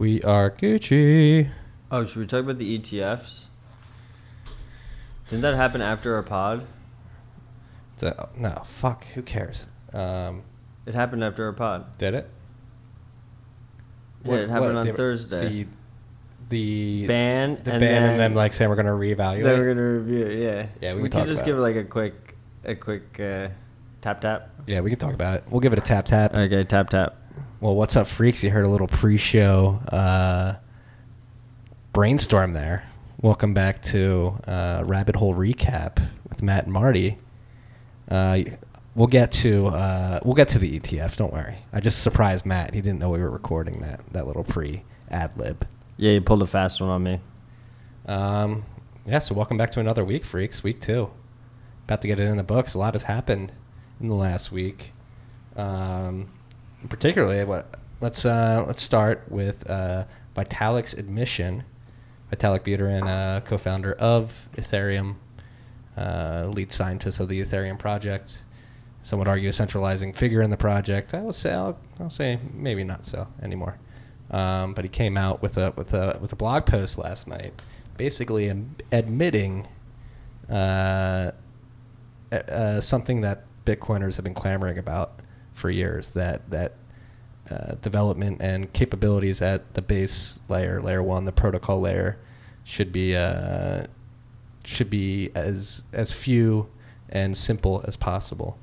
We are Gucci. Oh, should we talk about the ETFs? Didn't that happen after our pod? The- no, fuck. Who cares? Um, It happened after our pod. did it? Yeah, it happened on the- Thursday. The the Ban the and ban then and them like saying we're gonna reevaluate. They were gonna review it. Yeah. Yeah, we we can talk could just about give it. it like a quick, a quick uh, tap tap. yeah, we can talk about it. We'll give it a tap tap. Okay, tap tap. Well, what's up, freaks? You heard a little pre-show uh, brainstorm there. Welcome back to uh, Rabbit Hole Recap with Matt and Marty. Uh, we'll get to uh, we'll get to the ETF. Don't worry. I just surprised Matt. He didn't know we were recording that that little pre ad lib. Yeah, you pulled a fast one on me. Um, yeah, so welcome back to another week, freaks. Week two. About to get it in the books. A lot has happened in the last week. Um, particularly, what let's uh, let's start with uh, Vitalik's admission. Vitalik Buterin, uh, co-founder of Ethereum, uh, lead scientist of the Ethereum project. Some would argue a centralizing figure in the project. I will say, I'll, I'll say maybe not so anymore. Um, but he came out with a with a with a blog post last night, basically am- admitting uh, something that Bitcoiners have been clamoring about for years that that uh, development and capabilities at the base layer, layer one, the protocol layer, should be uh, should be as as few and simple as possible,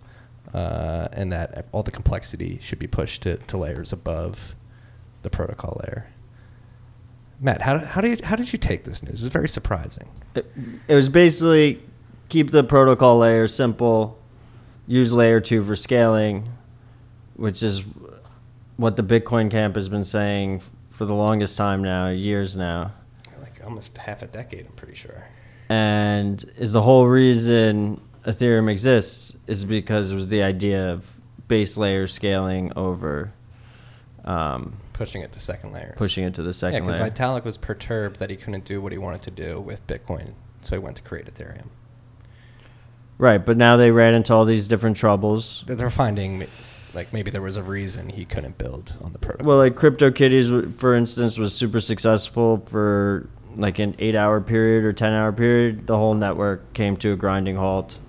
uh, and that all the complexity should be pushed to, to layers above the protocol layer. Matt, how, how, do you, how did you take this news? It's very surprising. It, it was basically keep the protocol layer simple, use layer two for scaling, which is what the Bitcoin camp has been saying for the longest time now, years now. Like almost half a decade, I'm pretty sure. and is the whole reason Ethereum exists is because it was the idea of base layer scaling over um, Pushing it to second layer. pushing it to the Yeah, second because. Vitalik was perturbed that he couldn't do what he wanted to do with Bitcoin, so he went to create Ethereum. right, but now they ran into all these different troubles. They're finding, like, maybe there was a reason he couldn't build on the protocol. Well, like CryptoKitties, for instance, was super successful for like an eight-hour period or ten-hour period. The whole network came to a grinding halt.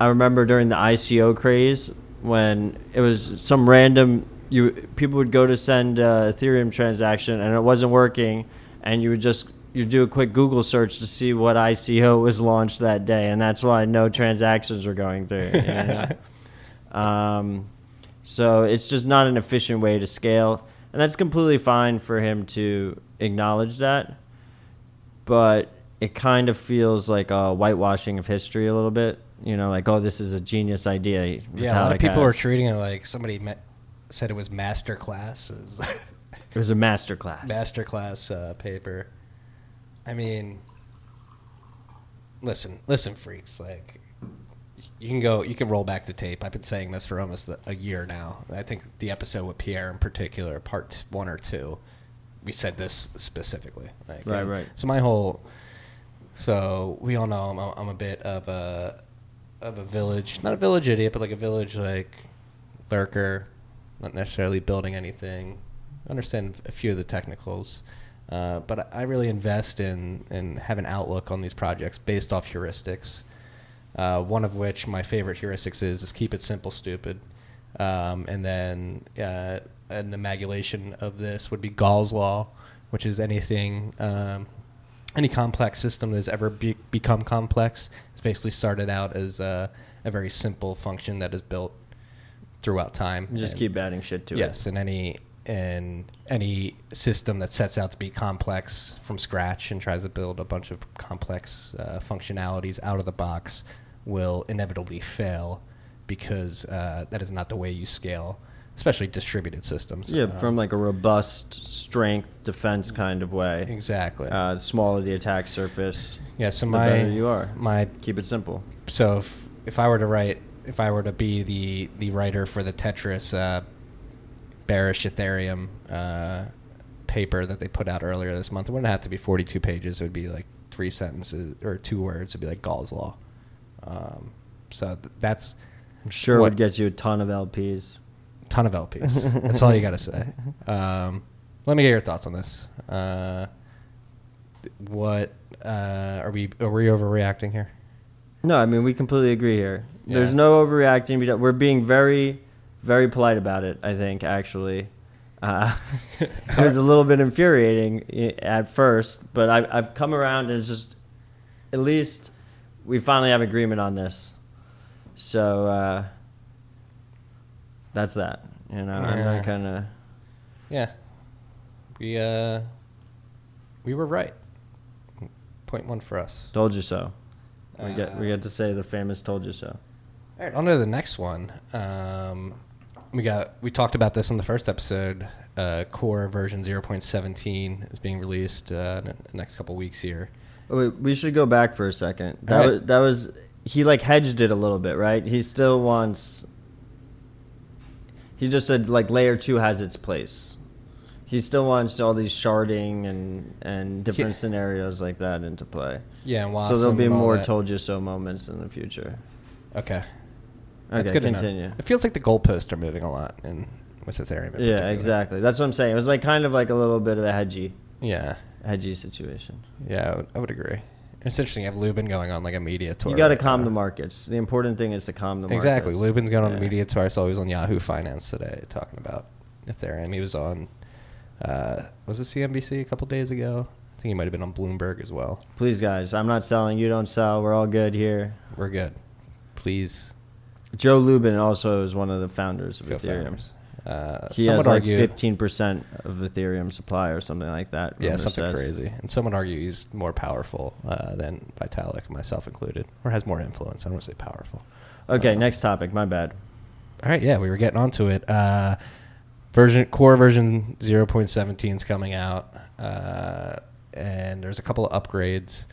I remember during the ICO craze when it was some random you people would go to send a Ethereum transaction and it wasn't working, and you would just you do a quick Google search to see what ICO was launched that day, and that's why no transactions were going through. you know? Um, so it's just not an efficient way to scale, and that's completely fine for him to acknowledge that. But it kind of feels like a whitewashing of history a little bit. You know, like oh, this is a genius idea. yeah, a lot of people are treating it like somebody me- said it was master classes. It was It was a master class. master class uh, paper. I mean, listen, listen, freaks. Like, you can go, you can roll back the tape. I've been saying this for almost a, year now. I think the episode with Pierre in particular, part one or two, we said this specifically. Like, Right, right. So my whole, so we all know I'm, a- I'm a bit of a of a village, not a village idiot, but like a village like lurker, not necessarily building anything. Understand a few of the technicals, uh, but I really invest in and have an outlook on these projects based off heuristics. Uh, one of which my favorite heuristics is is keep it simple, stupid, um, and then uh, an amalgamation of this would be Gall's law, which is anything. Um, any complex system that has ever be- become complex it's basically started out as a, a very simple function that is built throughout time. You just And- keep adding shit to it. yes, and any and any system that sets out to be complex from scratch and tries to build a bunch of complex uh, functionalities out of the box will inevitably fail because uh, that is not the way you scale, especially distributed systems. Yeah, Um, from like a robust strength defense kind of way. exactly. Uh, the smaller the attack surface, yeah, so the my better you are. my Keep it simple. so if, if I were to write, if I were to be the, the writer for the Tetras uh, bearish Ethereum uh, paper that they put out earlier this month, it wouldn't have to be 42 pages. It would be like three sentences or two words. It'd be like Gall's Law. Um, so th- that's I'm sure What- would get you a ton of LPs. a ton of LPs. that's all you got to say. Um, let me get your thoughts on this. Uh, what uh, are we? Are we overreacting here? No, I mean we completely agree here. There's no overreacting. We're being very, very polite about it. I think actually, uh, it was a little bit infuriating at first, but I've I've come around and it's just, at least, we finally have agreement on this. So uh, that's that. You know, I'm not gonna. Yeah, we uh, we were right. Point one for us. Told you so. We get we Uh, get to say the famous "told you so." All right, on to the next one. Um, we got we talked about this in the first episode. Uh, core version 0.17 is being released uh, in the next couple weeks here. Oh, we should go back for a second. That Alright. was, that was he like hedged it a little bit, right? He still wants. He just said like layer two has its place. He still wants all these sharding and and different Yeah. scenarios like that into play. Yeah, and so there'll be more that. "told you so" moments in the future. Okay, Okay, that's good to continue. It feels like the goalposts are moving a lot in with Ethereum. Yeah, exactly. That's what I'm saying. It was like kind of like a little bit of a hedgy, Yeah, hedgy situation. yeah, I would, I would agree. It's interesting. You have Lubin going on like a media tour. You got to right calm now. the markets. The important thing is to calm the Exactly. markets. Exactly. Lubin's going on Yeah. a media tour. I saw he was on Yahoo Finance today talking about Ethereum. He was on, uh, was it CNBC a couple days ago? I think he might have been on Bloomberg as well. Please, guys, I'm not selling. You don't sell. We're all good here. We're good. Please Joe Lubin also is one of the founders of Ethereum. founders. Uh, He some has would like argue, 15% of Ethereum supply or something like that. yeah, something says. crazy. And some would argue he's more powerful uh, than Vitalik, myself included, or has more influence. I don't want to say powerful. Okay, Uh, next topic. My bad. All right, yeah, we were getting onto it. Uh, version core version 0.17 is coming out, uh, and there's a couple of upgrades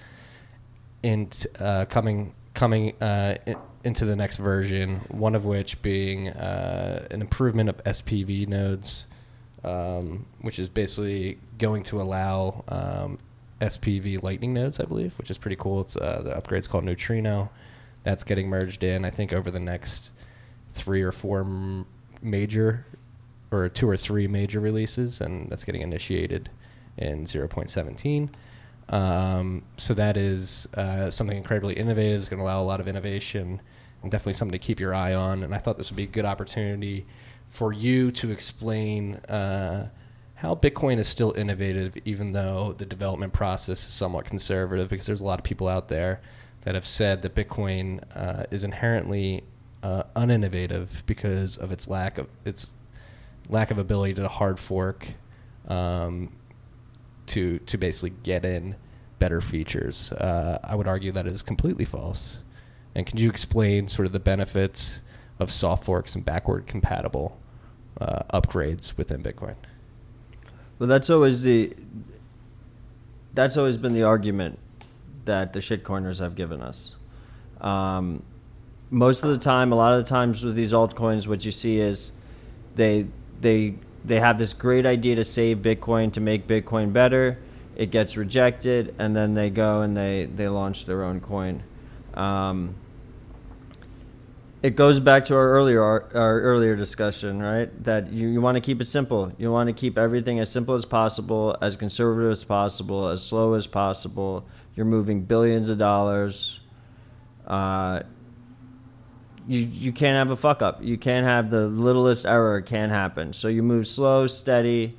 in uh, coming coming uh, i- into the next version. One of which being uh, an improvement of SPV nodes, um, which is basically going to allow um, SPV Lightning nodes, I believe, which is pretty cool. It's uh, the upgrade's called Neutrino. That's getting merged in, I think, over the next three or four m- major, or two or three major releases, and that's getting initiated in 0.17. Um, so that is uh, something incredibly innovative. It's going to allow a lot of innovation, and definitely something to keep your eye on. And I thought this would be a good opportunity for you to explain uh, how Bitcoin is still innovative, even though the development process is somewhat conservative. Because there's a lot of people out there that have said that Bitcoin uh, is inherently uh, uninnovative because of its lack of its lack of ability to hard fork um, to to basically get in better features. Uh, I would argue that is completely false. And can you explain sort of the benefits of soft forks and backward compatible uh, upgrades within Bitcoin? Well, that's always the. That's always been the argument that the shitcoiners have given us. Um, most of the time, a lot of the times with these altcoins, what you see is they they they have this great idea to save Bitcoin to make Bitcoin better. It gets rejected, and then they go and they they launch their own coin. Um, it goes back to our earlier our, our earlier discussion, right? That you, you want to keep it simple. You want to keep everything as simple as possible, as conservative as possible, as slow as possible. You're moving billions of dollars. Uh, you you can't have a fuck up. You can't have the littlest error can happen. So you move slow, steady,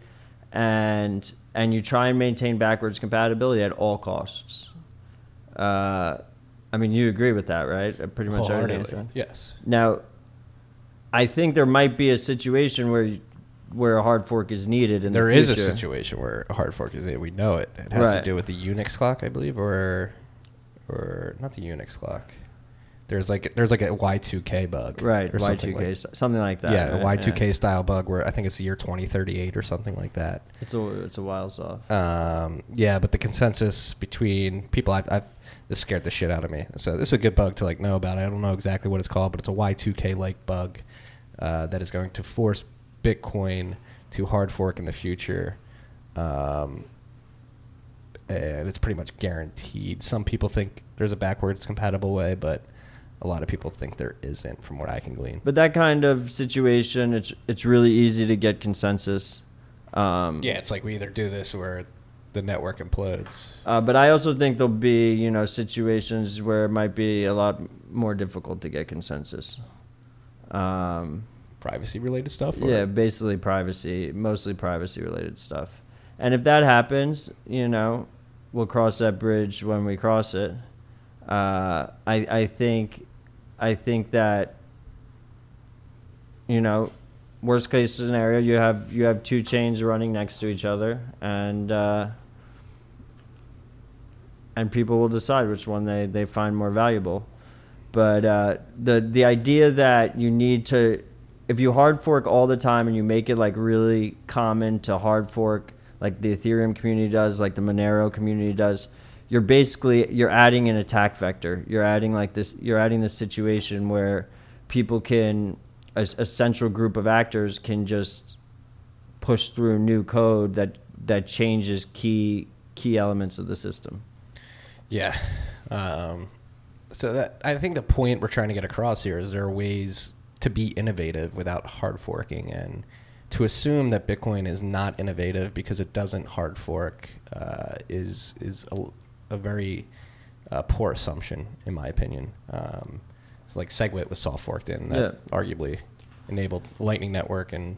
and and you try and maintain backwards compatibility at all costs. Uh, I mean, you agree with that, right? Pretty much everything I Wholeheartedly. said. Yes. Now, I think there might be a situation where you- where a hard fork is needed in There the is a situation where a hard fork is needed. we know it. It has to do with the Unix clock, I believe, or or not the Unix clock. There's like there's like a Y2K bug, Right, Or Y2K, like- something like that. yeah, right? Y2K style bug where I think it's the year 2038 or something like that. It's a it's a while off. Um, yeah, but the consensus between people, I've, I've this scared the shit out of me. So this is a good bug to like know about. I don't know exactly what it's called, but it's a Y2K like bug uh, that is going to force Bitcoin to hard fork in the future. Um, and it's pretty much guaranteed. Some people think there's a backwards compatible way, but a lot of people think there isn't, from what I can glean. But that kind of situation, it's it's really easy to get consensus. Um, Yeah, it's like we either do this or the network implodes. Uh, but I also think there'll be, you know, situations where it might be a lot more difficult to get consensus. Um, Privacy related stuff. Or? yeah, basically privacy, mostly privacy related stuff. And if that happens, you know, we'll cross that bridge when we cross it. Uh, I I think I think that you know, worst case scenario, you have you have two chains running next to each other, and uh, and people will decide which one they, they find more valuable. But uh, the the idea that you need to, if you hard fork all the time and you make it like really common to hard fork, like the Ethereum community does, like the Monero community does, you're basically you're adding an attack vector. You're adding like this. You're adding this situation where people can a, a central group of actors can just push through new code that that changes key key elements of the system. Yeah. Um, so that I think the point we're trying to get across here is there are ways to be innovative without hard forking, and to assume that Bitcoin is not innovative because it doesn't hard fork uh, is is a, a very uh, poor assumption, in my opinion. Um, it's like SegWit was soft forked in that Yeah. arguably enabled Lightning Network and.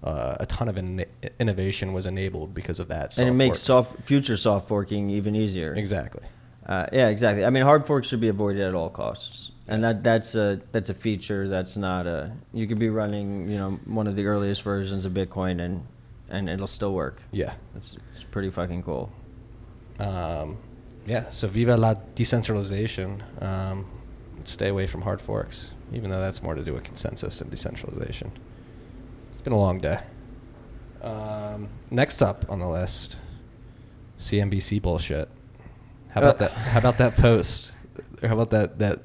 Uh, a ton of in- innovation was enabled because of that. and it makes fork. soft future soft forking even easier. exactly. Uh, yeah, exactly. I mean, hard forks should be avoided at all costs, and that that's a that's a feature that's not a. You could be running, you know, one of the earliest versions of Bitcoin, and and it'll still work. Yeah. It's, it's pretty fucking cool. Um, yeah, so viva la decentralization. Um, stay away from hard forks, even though that's more to do with consensus and decentralization. It's been a long day. Um, next up on the list, CNBC bullshit. How about Uh. that? How about that post? Or how about that that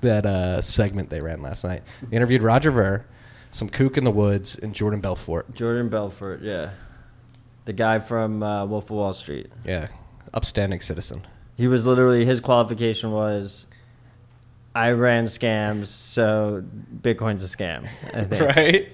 that uh, segment they ran last night? They interviewed Roger Ver, some kook in the woods, and Jordan Belfort. Jordan Belfort, yeah, the guy from uh, Wolf of Wall Street. Yeah, upstanding citizen. He was literally his qualification was, I ran scams, so Bitcoin's a scam. I think. right.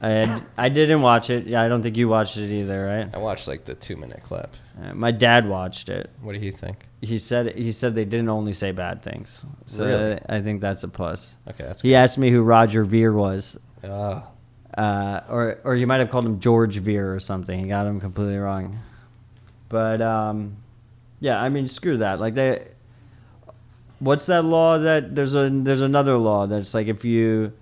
And I didn't watch it. Yeah, I don't think you watched it either, right? I watched like the two minute clip. Uh, my dad watched it. What do you think? He said he said they didn't only say bad things. So Really? I think that's a plus. Okay, that's He asked me who Roger Ver was. Ah, uh, or or you might have called him George Ver or something. He got him completely wrong. But um, yeah, I mean, screw that. Like they, what's that law that there's a there's another law that's like if you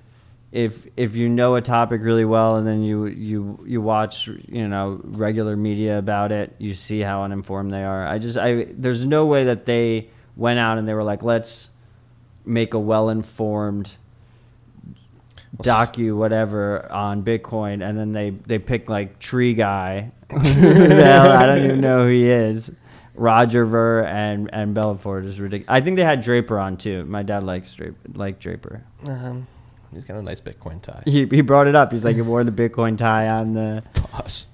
if if you know a topic really well and then you you you watch you know regular media about it you see how uninformed they are. I just i there's no way that they went out and they were like let's make a well-informed docu whatever on bitcoin and then they they pick like tree guy. I don't even know who he is roger ver and and belfort is ridiculous i think they had draper on too my dad likes draper like draper um, he's got a nice Bitcoin tie. he, he brought it up. He's like, he wore the Bitcoin tie on the. Boss.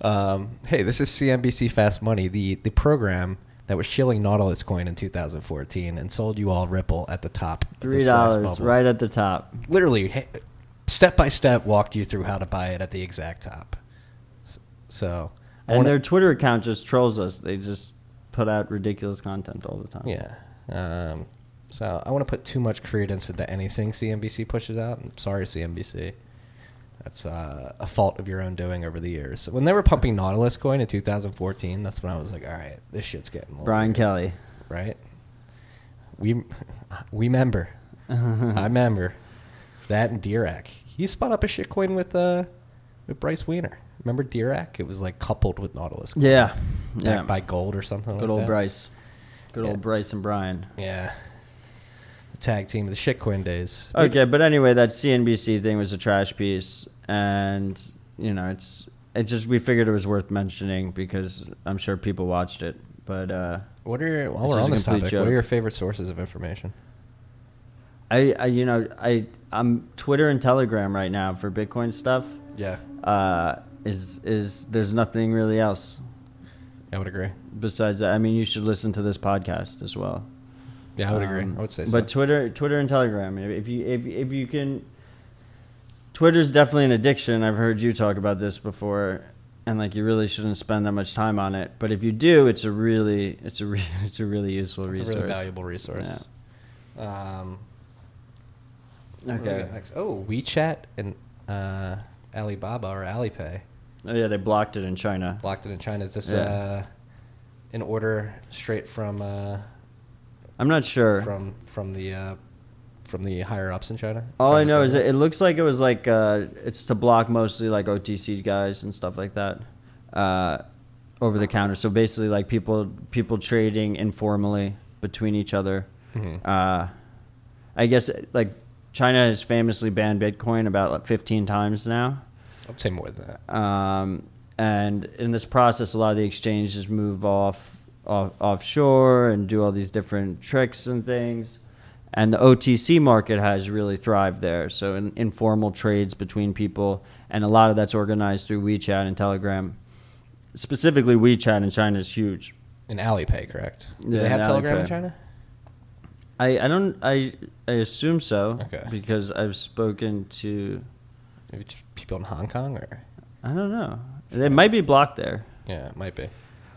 Um, hey, this is CNBC Fast Money, the the program that was shilling Nautilus coin in 2014 and sold you all Ripple at the top. Three dollars right at the top. Literally, step by step, walked you through how to buy it at the exact top. S- So, I And wanna- their Twitter account just trolls us. They just put out ridiculous content all the time. Yeah. Um, so I want to put too much credence into anything CNBC pushes out. I'm sorry, CNBC. That's uh, a fault of your own doing over the years. So when they were pumping Nautilus coin in 2014, that's when I was like, all right, this shit's getting Brian weird," Kelly. right? We we member. I remember that and Dirac. He spun up a shit coin with uh with Bryce Weiner. Remember Dirac? It was like coupled with Nautilus. coin, Yeah. backed Yeah. by gold or something. Good like old that. Bryce. Good Yeah. old Bryce and Brian. Yeah. The tag team of the shitcoin days. Okay, but anyway, that CNBC thing was a trash piece, and you know, it's it just we figured it was worth mentioning because I'm sure people watched it. But uh, What are your, while we're on this topic, what are your favorite sources of information? I, I, you know, I I'm Twitter and Telegram right now for Bitcoin stuff. Yeah. Uh, is is there's nothing really else I would agree. besides that. I mean, you should listen to this podcast as well. Yeah, I would agree. Um, I would say so. But Twitter, Twitter and Telegram. If you if if you can, Twitter's definitely an addiction. I've heard you talk about this before. and like you really shouldn't spend that much time on it. But if you do, it's a really it's a re- it's a really useful It's resource. a really valuable resource. Um, what we Okay. next? Oh, WeChat and uh, Alibaba or Alipay Oh yeah, they blocked it in China. blocked it in China. Is this Yeah. uh, an order straight from uh, I'm not sure. from from the uh, from the higher ups in China? All I know is it, it looks like it was like uh, it's to block mostly like OTC guys and stuff like that, uh, over the counter. So basically, like people people trading informally between each other. Mhm. Uh, I guess like China has famously banned Bitcoin about like 15 times now. I'd say more than that. Um, and in this process, a lot of the exchanges move off, off offshore and do all these different tricks and things. And the OTC market has really thrived there. So in, informal trades between people, and a lot of that's organized through WeChat and Telegram. Specifically, WeChat in China is huge. In Alipay, correct? Do Yeah, they have in Telegram in China? I, I don't I I assume so Okay. because I've spoken to Maybe just people in Hong Kong, or I don't know. They might be blocked there. yeah, it might be.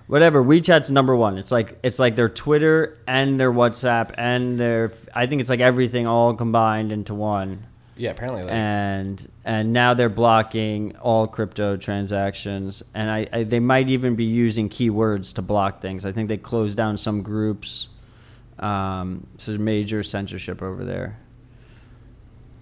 whatever WeChat's number one. It's like it's like their Twitter and their WhatsApp and their I think it's like everything all combined into one. Yeah, apparently. Like, And and now they're blocking all crypto transactions and I, I they might even be using keywords to block things. I think they closed down some groups. Um, so there's major censorship over there.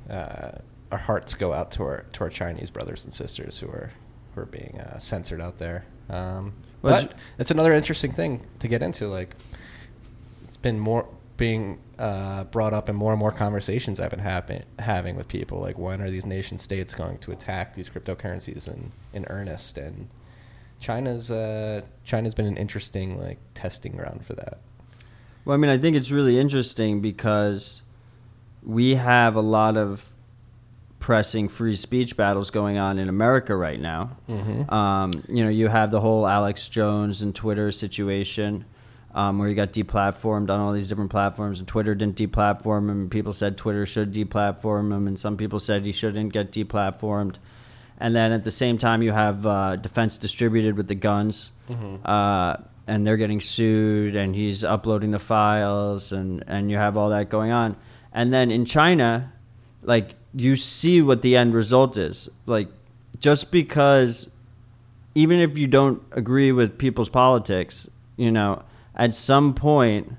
uh, our hearts go out to our to our Chinese brothers and sisters who are who are being uh, censored out there. Um, Well, but it's another interesting thing to get into. Like, it's been more being uh, brought up in more and more conversations I've been happen- having with people. Like, when are these nation states going to attack these cryptocurrencies in, in earnest? And China's uh, China's been an interesting like testing ground for that. Well, I mean, I think it's really interesting because we have a lot of pressing free speech battles going on in America right now. Mm-hmm. Um, you know, you have the whole Alex Jones and Twitter situation. Um, where he got deplatformed on all these different platforms, and Twitter didn't deplatform him. And people said Twitter should deplatform him, and some people said he shouldn't get deplatformed. And then at the same time, you have uh, Defense Distributed with the guns, Mhm. uh, and they're getting sued, and he's uploading the files, and and you have all that going on. And then in China, like you see what the end result is. Like just because, even if you don't agree with people's politics, you know, at some point.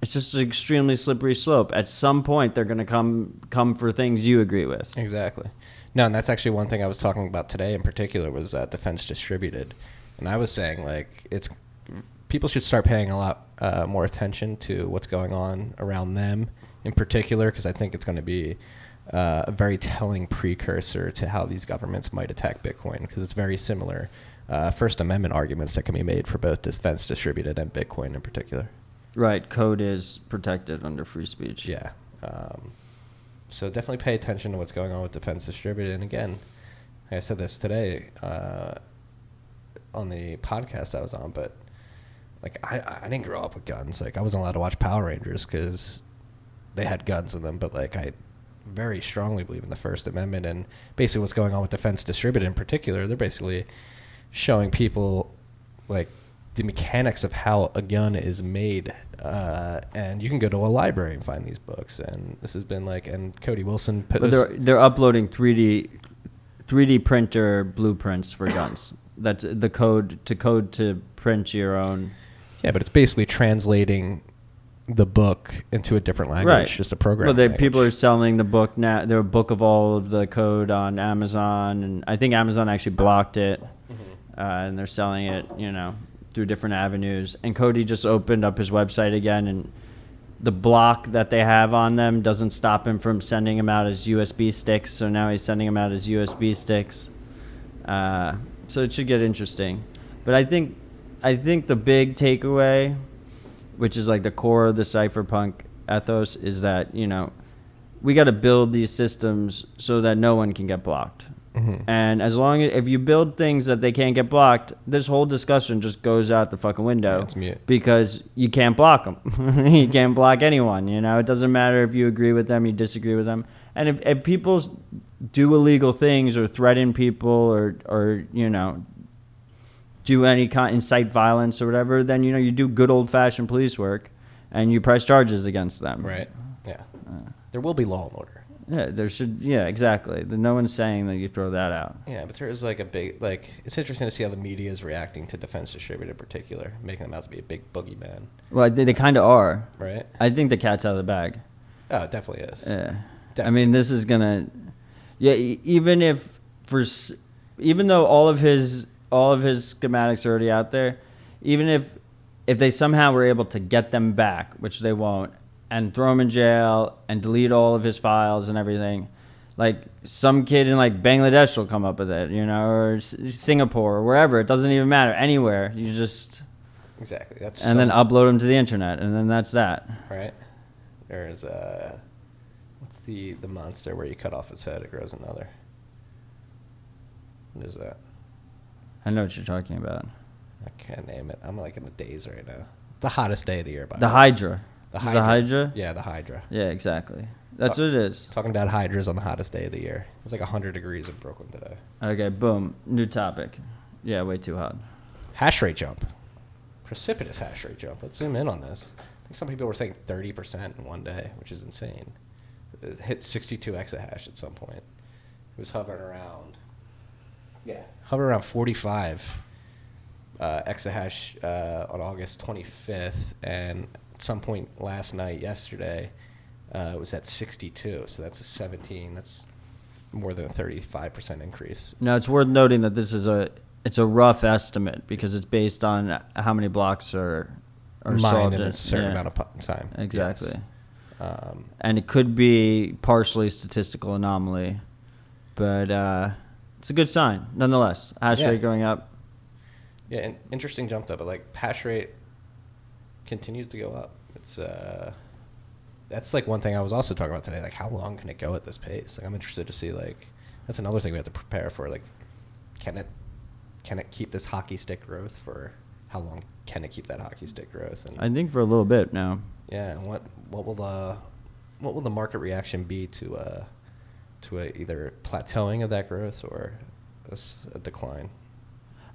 It's just an extremely slippery slope. At some point, they're going to come come for things you agree with. Exactly. No, and that's actually one thing I was talking about today in particular was uh, defense distributed, and I was saying like it's people should start paying a lot uh, more attention to what's going on around them in particular because I think it's going to be uh, a very telling precursor to how these governments might attack Bitcoin because it's very similar uh, First Amendment arguments that can be made for both defense distributed and Bitcoin in particular. Right, code is protected under free speech. Yeah. Um, so definitely pay attention to what's going on with Defense Distributed. And again, like I said this today uh, on the podcast I was on, but like I, I didn't grow up with guns. Like I wasn't allowed to watch Power Rangers because they had guns in them. But like I very strongly believe in the First Amendment and basically what's going on with Defense Distributed in particular. They're basically showing people like the mechanics of how a gun is made uh, and you can go to a library and find these books and this has been like and cody wilson put But this- they're they're uploading 3D 3D printer blueprints for guns. That's the code to code to print your own. yeah but it's basically translating the book into a different language Right. just a program Well, they, people are selling the book now. Their book of all of the code on Amazon, and I think Amazon actually blocked it, Mm-hmm. uh, and they're selling it, you know, through different avenues. And Cody just opened up his website again, and the block that they have on them doesn't stop him from sending them out as USB sticks. So now he's sending them out as USB sticks. Uh, so it should get interesting. But I think, I think the big takeaway, which is like the core of the cypherpunk ethos, is that you know we got to build these systems so that no one can get blocked. Mhm. And as long as if you build things that they can't get blocked, this whole discussion just goes out the fucking window. Yeah, because you can't block them. you can't block anyone. You know, it doesn't matter if you agree with them, you disagree with them. And if, if people do illegal things or threaten people or or you know do any kind incite violence or whatever, then you know you do good old fashioned police work, and you press charges against them. Right. Yeah. Uh, there will be law and order. Yeah, there should. Yeah, exactly. No one's saying that you throw that out. Yeah, but there is like a big like. It's interesting to see how the media is reacting to defense distributed in particular, making them out to be a big boogeyman. Well, they, they kind of are. Right. I think the cat's out of the bag. Oh, it definitely is. Yeah. I mean, this is gonna. Yeah, e- even if for, even though all of his all of his schematics are already out there, even if if they somehow were able to get them back, which they won't, and throw him in jail and delete all of his files and everything, like some kid in like Bangladesh will come up with it, you know, or S- Singapore or wherever. It doesn't even matter. Anywhere you just Exactly. That's and then upload them to the internet, and then that's that. right. There's uh, what's the the monster where you cut off its head, it grows another. What is that? I know what you're talking about. I can't name it. I'm like in the daze right now. The hottest day of the year. By The way. Hydra. The Is Hydra. The Hydra. Yeah, the Hydra. Yeah, exactly. That's Uh, what it is. Talking about hydras on the hottest day of the year. It was like 100 degrees in Brooklyn today. Okay, boom. New topic. Yeah, way too hot. Hash rate jump. Precipitous hash rate jump. Let's zoom in on this. I think some people were saying 30% in one day, which is insane. It hit 62 exahash at some point. It was hovering around. Yeah. Hovering around 45 uh, exahash uh, on August 25th. And at some point last night, yesterday, uh, it was at 62. So that's a 17. That's more than a 35% increase. Now it's worth noting that this is a it's a rough estimate because it's based on how many blocks are are Mined solved in a certain yeah, amount of pu- time. Yes. Exactly. Um, And it could be partially statistical anomaly, but uh, it's a good sign nonetheless. Hash Yeah. rate going up. yeah, an interesting jump though, but like hash rate continues to go up. It's uh, that's like one thing I was also talking about today. Like, how long can it go at this pace? Like, I'm interested to see. Like, that's another thing we have to prepare for. Like, can it can it keep this hockey stick growth for how long? Can it keep that hockey stick growth? And I think for a little bit now. yeah, and what what will the what will the market reaction be to uh to a, either plateauing of that growth or a decline?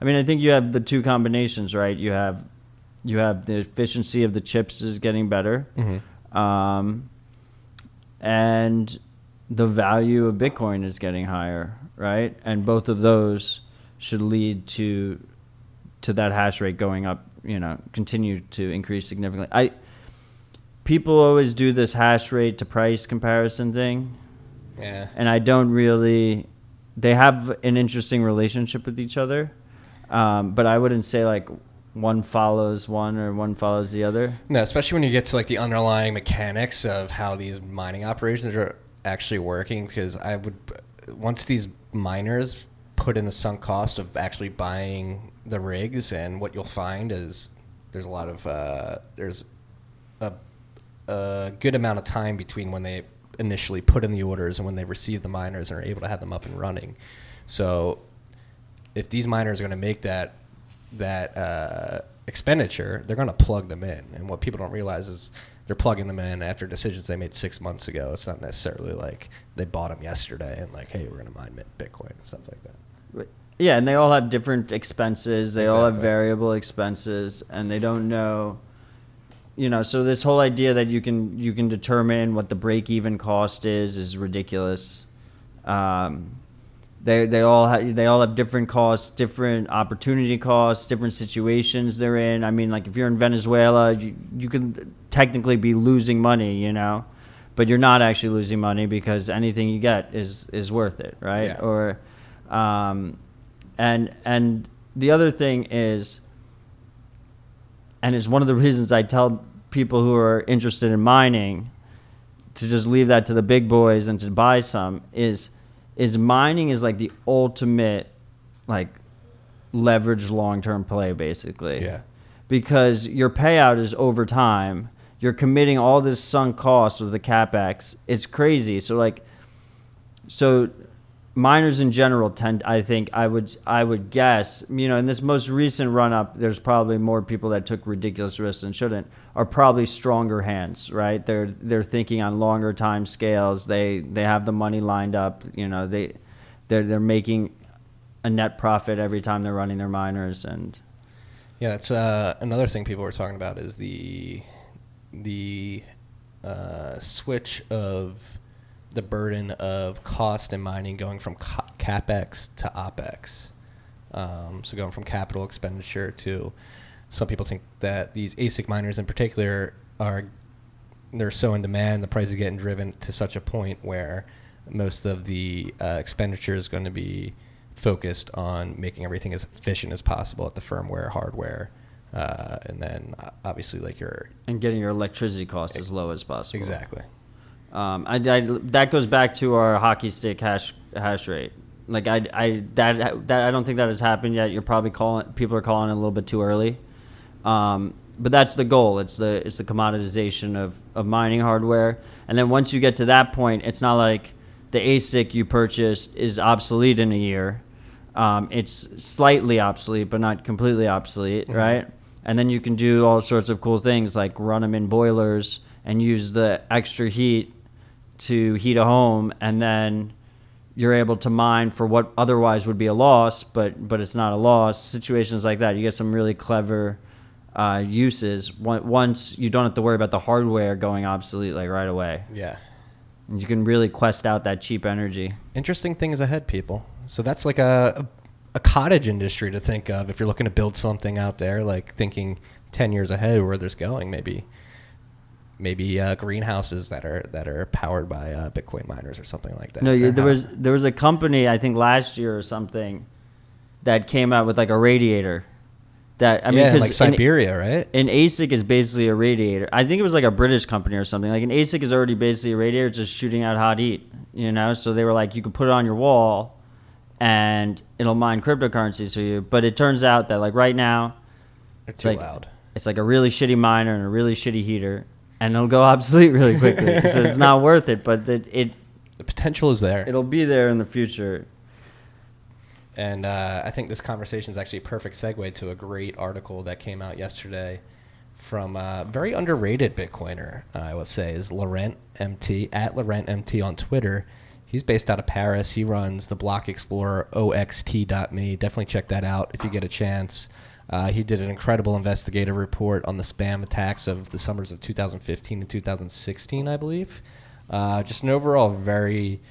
I mean, I think you have the two combinations, right? You have you have the efficiency of the chips is getting better, Mm-hmm. um, and the value of Bitcoin is getting higher, right? And both of those should lead to to that hash rate going up. You know, continue to increase significantly. I people always do this hash rate to price comparison thing Yeah. and I don't really. They have an interesting relationship with each other, um, but I wouldn't say like one follows one or one follows the other. No, especially when you get to like the underlying mechanics of how these mining operations are actually working. Because I would, once these miners put in the sunk cost of actually buying the rigs, and what you'll find is there's a lot of uh, there's a, a good amount of time between when they initially put in the orders and when they receive the miners and are able to have them up and running. So if these miners are going to make that that uh, expenditure, they're going to plug them in. And what people don't realize is they're plugging them in after decisions they made six months ago. It's not necessarily like they bought them yesterday and like, hey, we're going to mine Bitcoin and stuff like that. Yeah, and they all have different expenses. They all have variable expenses, and they don't know. You know, so this whole idea that you can you can determine what the break even cost is is ridiculous. Um, they they all ha- they all have different costs, different opportunity costs, different situations they're in. I mean, like if you're in Venezuela, you you can technically be losing money, you know, but you're not actually losing money because anything you get is is worth it, right? Yeah. Or, um, and and the other thing is, and it's one of the reasons I tell people who are interested in mining to just leave that to the big boys and to buy some is is mining is like the ultimate like leverage long term play basically. Yeah. Because your payout is over time. You're committing all this sunk cost of the capex. It's crazy. So like so miners in general tend i think i would i would guess you know in this most recent run up there's probably more people that took ridiculous risks and shouldn't are probably stronger hands right? They're they're thinking on longer time scales. They they have the money lined up you know they they're they're making a net profit every time they're running their miners and Yeah, that's uh, another thing people were talking about is the the uh, switch of the burden of cost and mining going from ca- capex to opex. Um, so going from capital expenditure to some people think that these ASIC miners in particular are they're so in demand, the price is getting driven to such a point where most of the uh, expenditure is going to be focused on making everything as efficient as possible at the firmware, hardware, uh, and then uh, obviously like your and getting your electricity costs as low as possible. exactly. Um, I, I, that goes back to our hockey stick hash hash rate. Like I, I that that I don't think that has happened yet. You're probably calling people are calling it a little bit too early. Um, but that's the goal. It's the it's the commoditization of, of mining hardware. And then once you get to that point, it's not like the ASIC you purchased is obsolete in a year. Um, it's slightly obsolete, but not completely obsolete, Mhm. right? And then you can do all sorts of cool things like run them in boilers and use the extra heat to heat a home, and then you're able to mine for what otherwise would be a loss, but but it's not a loss. Situations like that, you get some really clever uh, uses. Once you don't have to worry about the hardware going obsolete like right away, Yeah. and you can really quest out that cheap energy. Interesting things ahead, people. So that's like a, a cottage industry to think of if you're looking to build something out there, like thinking 10 years ahead where there's going, maybe maybe uh, greenhouses that are that are powered by uh, Bitcoin miners or something like that. No, there how- was there was a company I think last year or something that came out with like a radiator. That I mean, yeah, like Siberia, right? an ASIC is basically a radiator. I think it was like a British company or something. Like an ASIC is already basically a radiator, just shooting out hot heat. You know, so they were like, you could put it on your wall, and it'll mine cryptocurrencies for you. But it turns out that like right now, They're too like- loud. it's like a really shitty miner and a really shitty heater, and it'll go obsolete really quickly. so it's not worth it. But it, it The potential is there. it'll be there in the future. And uh, I think this conversation is actually a perfect segue to a great article that came out yesterday from a very underrated Bitcoiner, I would say, is Laurent MT, at Laurent MT on Twitter. He's based out of Paris. He runs the Block Explorer OXT.me. Definitely check that out if you get a chance. Uh, he did an incredible investigative report on the spam attacks of the summers of 2015 and 2016, I believe. Uh, just an overall very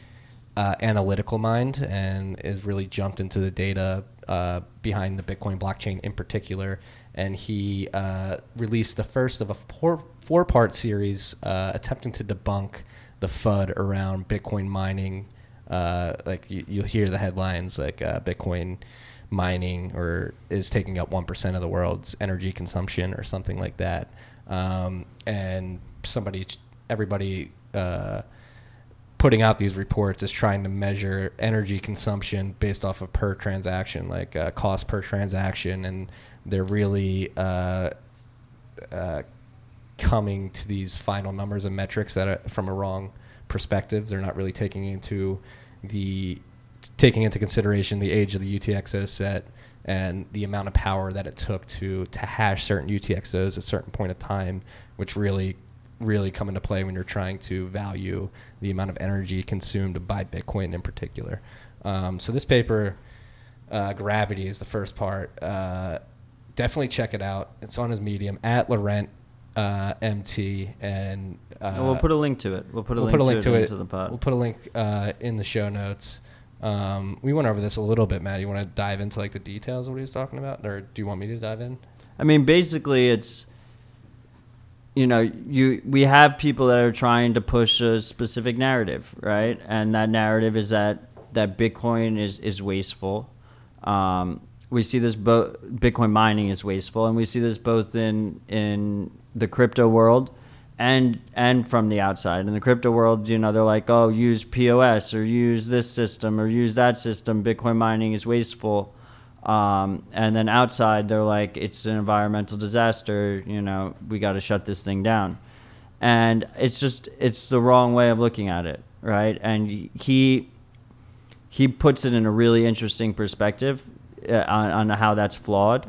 uh, analytical mind and is really jumped into the data uh, behind the Bitcoin blockchain in particular. And he uh, released the first of a four, four part series uh, attempting to debunk the FUD around Bitcoin mining. Like you, you'll hear the headlines like Bitcoin mining or is taking up 1% of the world's energy consumption or something like that. Um, and somebody, everybody, uh, putting out these reports is trying to measure energy consumption based off of per transaction, like uh, cost per transaction, and they're really uh, uh, coming to these final numbers and metrics that are from a wrong perspective. They're not really taking into the taking into consideration the age of the UTXO set and the amount of power that it took to to hash certain UTXOs at a certain point of time, which really really come into play when you're trying to value the amount of energy consumed by Bitcoin in particular. Um, so this paper, uh, Gravity, is the first part. Uh, definitely check it out. It's on his Medium at Laurent uh, MT, and uh, And we'll put a link to it. We'll put a we'll link put a link to, to it it. the pod. We'll put a link uh, in the show notes. Um, we went over this a little bit, Matt. You want to dive into like the details of what he was talking about, or do you want me to dive in? I mean, basically, it's you know, you we have people that are trying to push a specific narrative, right? And that narrative is that that Bitcoin is is wasteful. Um, we see this bo- Bitcoin mining is wasteful, and we see this both in in the crypto world and and from the outside. In the crypto world, you know, they're like, oh, use POS or use this system or use that system. Bitcoin mining is wasteful. Um, and then outside, they're like, it's an environmental disaster. You know, we got to shut this thing down. And it's just, it's the wrong way of looking at it, right? And he, he puts it in a really interesting perspective uh, on, on how that's flawed.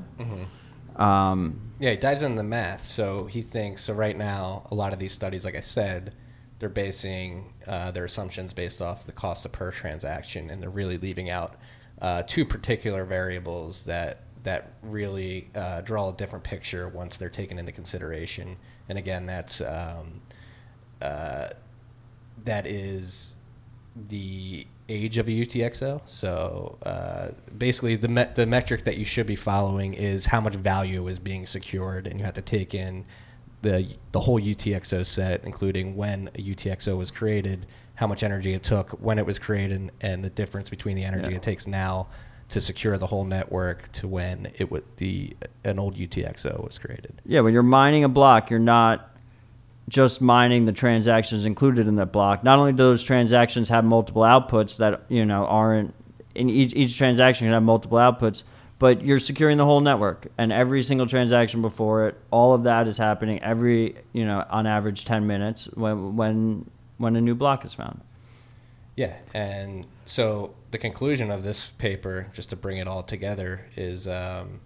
Um, Yeah, he dives into the math. So he thinks so. Right now, a lot of these studies, like I said, they're basing uh, their assumptions based off the cost of per transaction, and they're really leaving out uh, two particular variables that that really uh, draw a different picture once they're taken into consideration. And again, that's um, uh, that is the age of a UTXO. So uh, basically, the met- the metric that you should be following is how much value is being secured, and you have to take in the the whole UTXO set, including when a UTXO was created, how much energy it took when it was created, and, and the difference between the energy Yeah. it takes now to secure the whole network to when it would the an old UTXO was created. Yeah, when you're mining a block, you're not just mining the transactions included in that block. Not only do those transactions have multiple outputs that you know aren't in each each transaction can have multiple outputs, but you're securing the whole network and every single transaction before it. All of that is happening every you know on average ten minutes when when when a new block is found. Yeah, and so the conclusion of this paper, just to bring it all together, is um,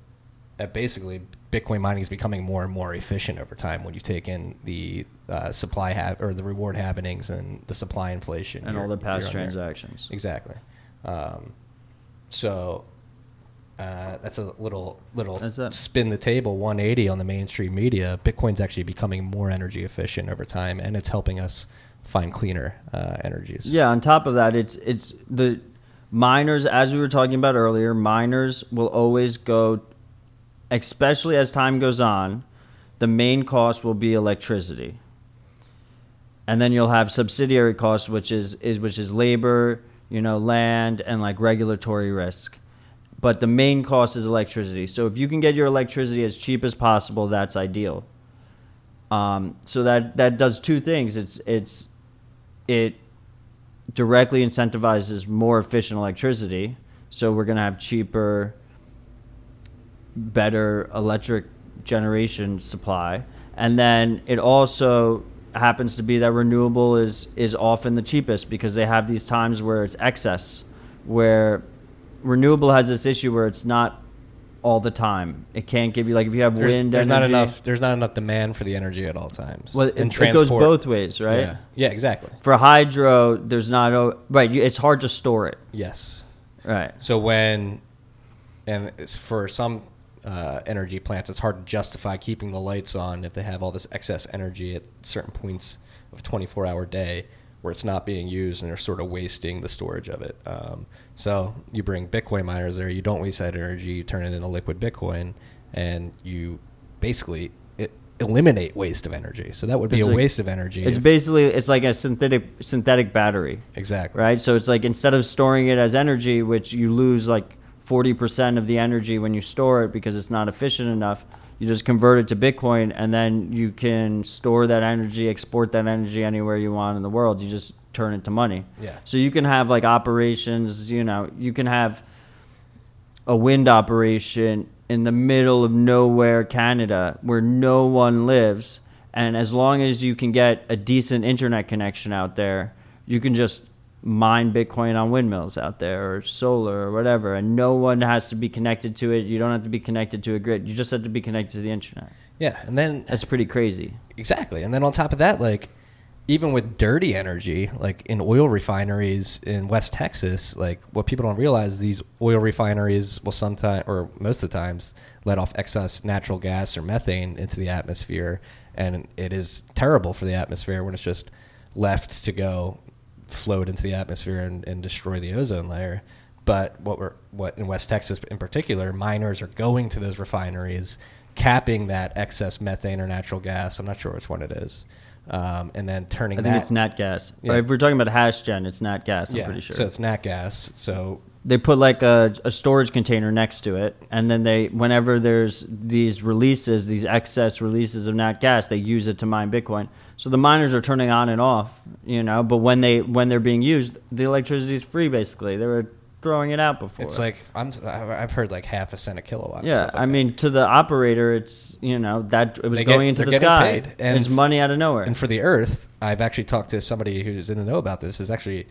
that basically Bitcoin mining is becoming more and more efficient over time when you take in the uh, supply ha- or the reward happenings and the supply inflation And all the past year on year. transactions. Exactly. Um, so uh, that's a little little spin the table 180 on the mainstream media. Bitcoin's actually becoming more energy efficient over time, and it's helping us find cleaner uh, energies. Yeah, on top of that, it's it's the miners as we were talking about earlier, miners will always go especially as time goes on, the main cost will be electricity. And then you'll have subsidiary costs which is, is which is labor, you know, land and like regulatory risk. But the main cost is electricity. So if you can get your electricity as cheap as possible, that's ideal. Um, so that that does two things. It's it's it directly incentivizes more efficient electricity. So we're to have cheaper, better electric generation supply. And then it also happens to be that renewable is, is often the cheapest because they have these times where it's excess, where renewable has this issue where it's not all the time. It can't give you, like, if you have There's, wind there's not enough. There's not enough demand for the energy at all times. Well, it, And it goes both ways, right? Yeah. yeah, exactly. For hydro, there's not, right, you- it's hard to store it. Yes. Right. So when, and it's for some uh, energy plants, it's hard to justify keeping the lights on if they have all this excess energy at certain points of a 24-hour day where it's not being used and they're sort of wasting the storage of it. Um, so you bring Bitcoin miners there, you don't waste that energy, you turn it into liquid Bitcoin, and you basically eliminate waste of energy. So that would be It's a like- waste of energy. It's basically it's like a synthetic synthetic battery, exactly. right? So it's like instead of storing it as energy, which you lose like 40% of the energy when you store it because it's not efficient enough, you just convert it to Bitcoin and then you can store that energy, export that energy anywhere you want in the world. You just turn it to money. Yeah. So you can have like operations, you know, you can have a wind operation in the middle of nowhere, Canada, where no one lives. And as long as you can get a decent internet connection out there, you can just mine Bitcoin on windmills out there or solar or whatever. And no one has to be connected to it. You don't have to be connected to a grid. You just have to be connected to the internet. Yeah, and then That's pretty crazy. Exactly. And then on top of that, like even with dirty energy, like in oil refineries in West Texas, like what people don't realize is these oil refineries will sometimes or most of the times let off excess natural gas or methane into the atmosphere and it is terrible for the atmosphere when it's just left to go float into the atmosphere and, and destroy the ozone layer. But what we're what in West Texas in particular, miners are going to those refineries, capping that excess methane or natural gas. I'm not sure which one it is, um, and then turning I think that. it's nat gas. Yeah. If we're talking about hash gen, it's nat gas, I'm yeah, pretty sure. so it's nat gas. So they put like a, a storage container next to it and then they whenever there's these releases these excess releases of nat gas they use it to mine bitcoin so the miners are turning on and off you know but when they when they're being used the electricity is free basically they were throwing it out before it's like I'm I've heard like half a cent a kilowatt. yeah like i that. mean to the operator it's you know that it was get- going into the sky paid. And it's money out of nowhere And for the Earth, I've actually talked to somebody who's in the know about this. Is actually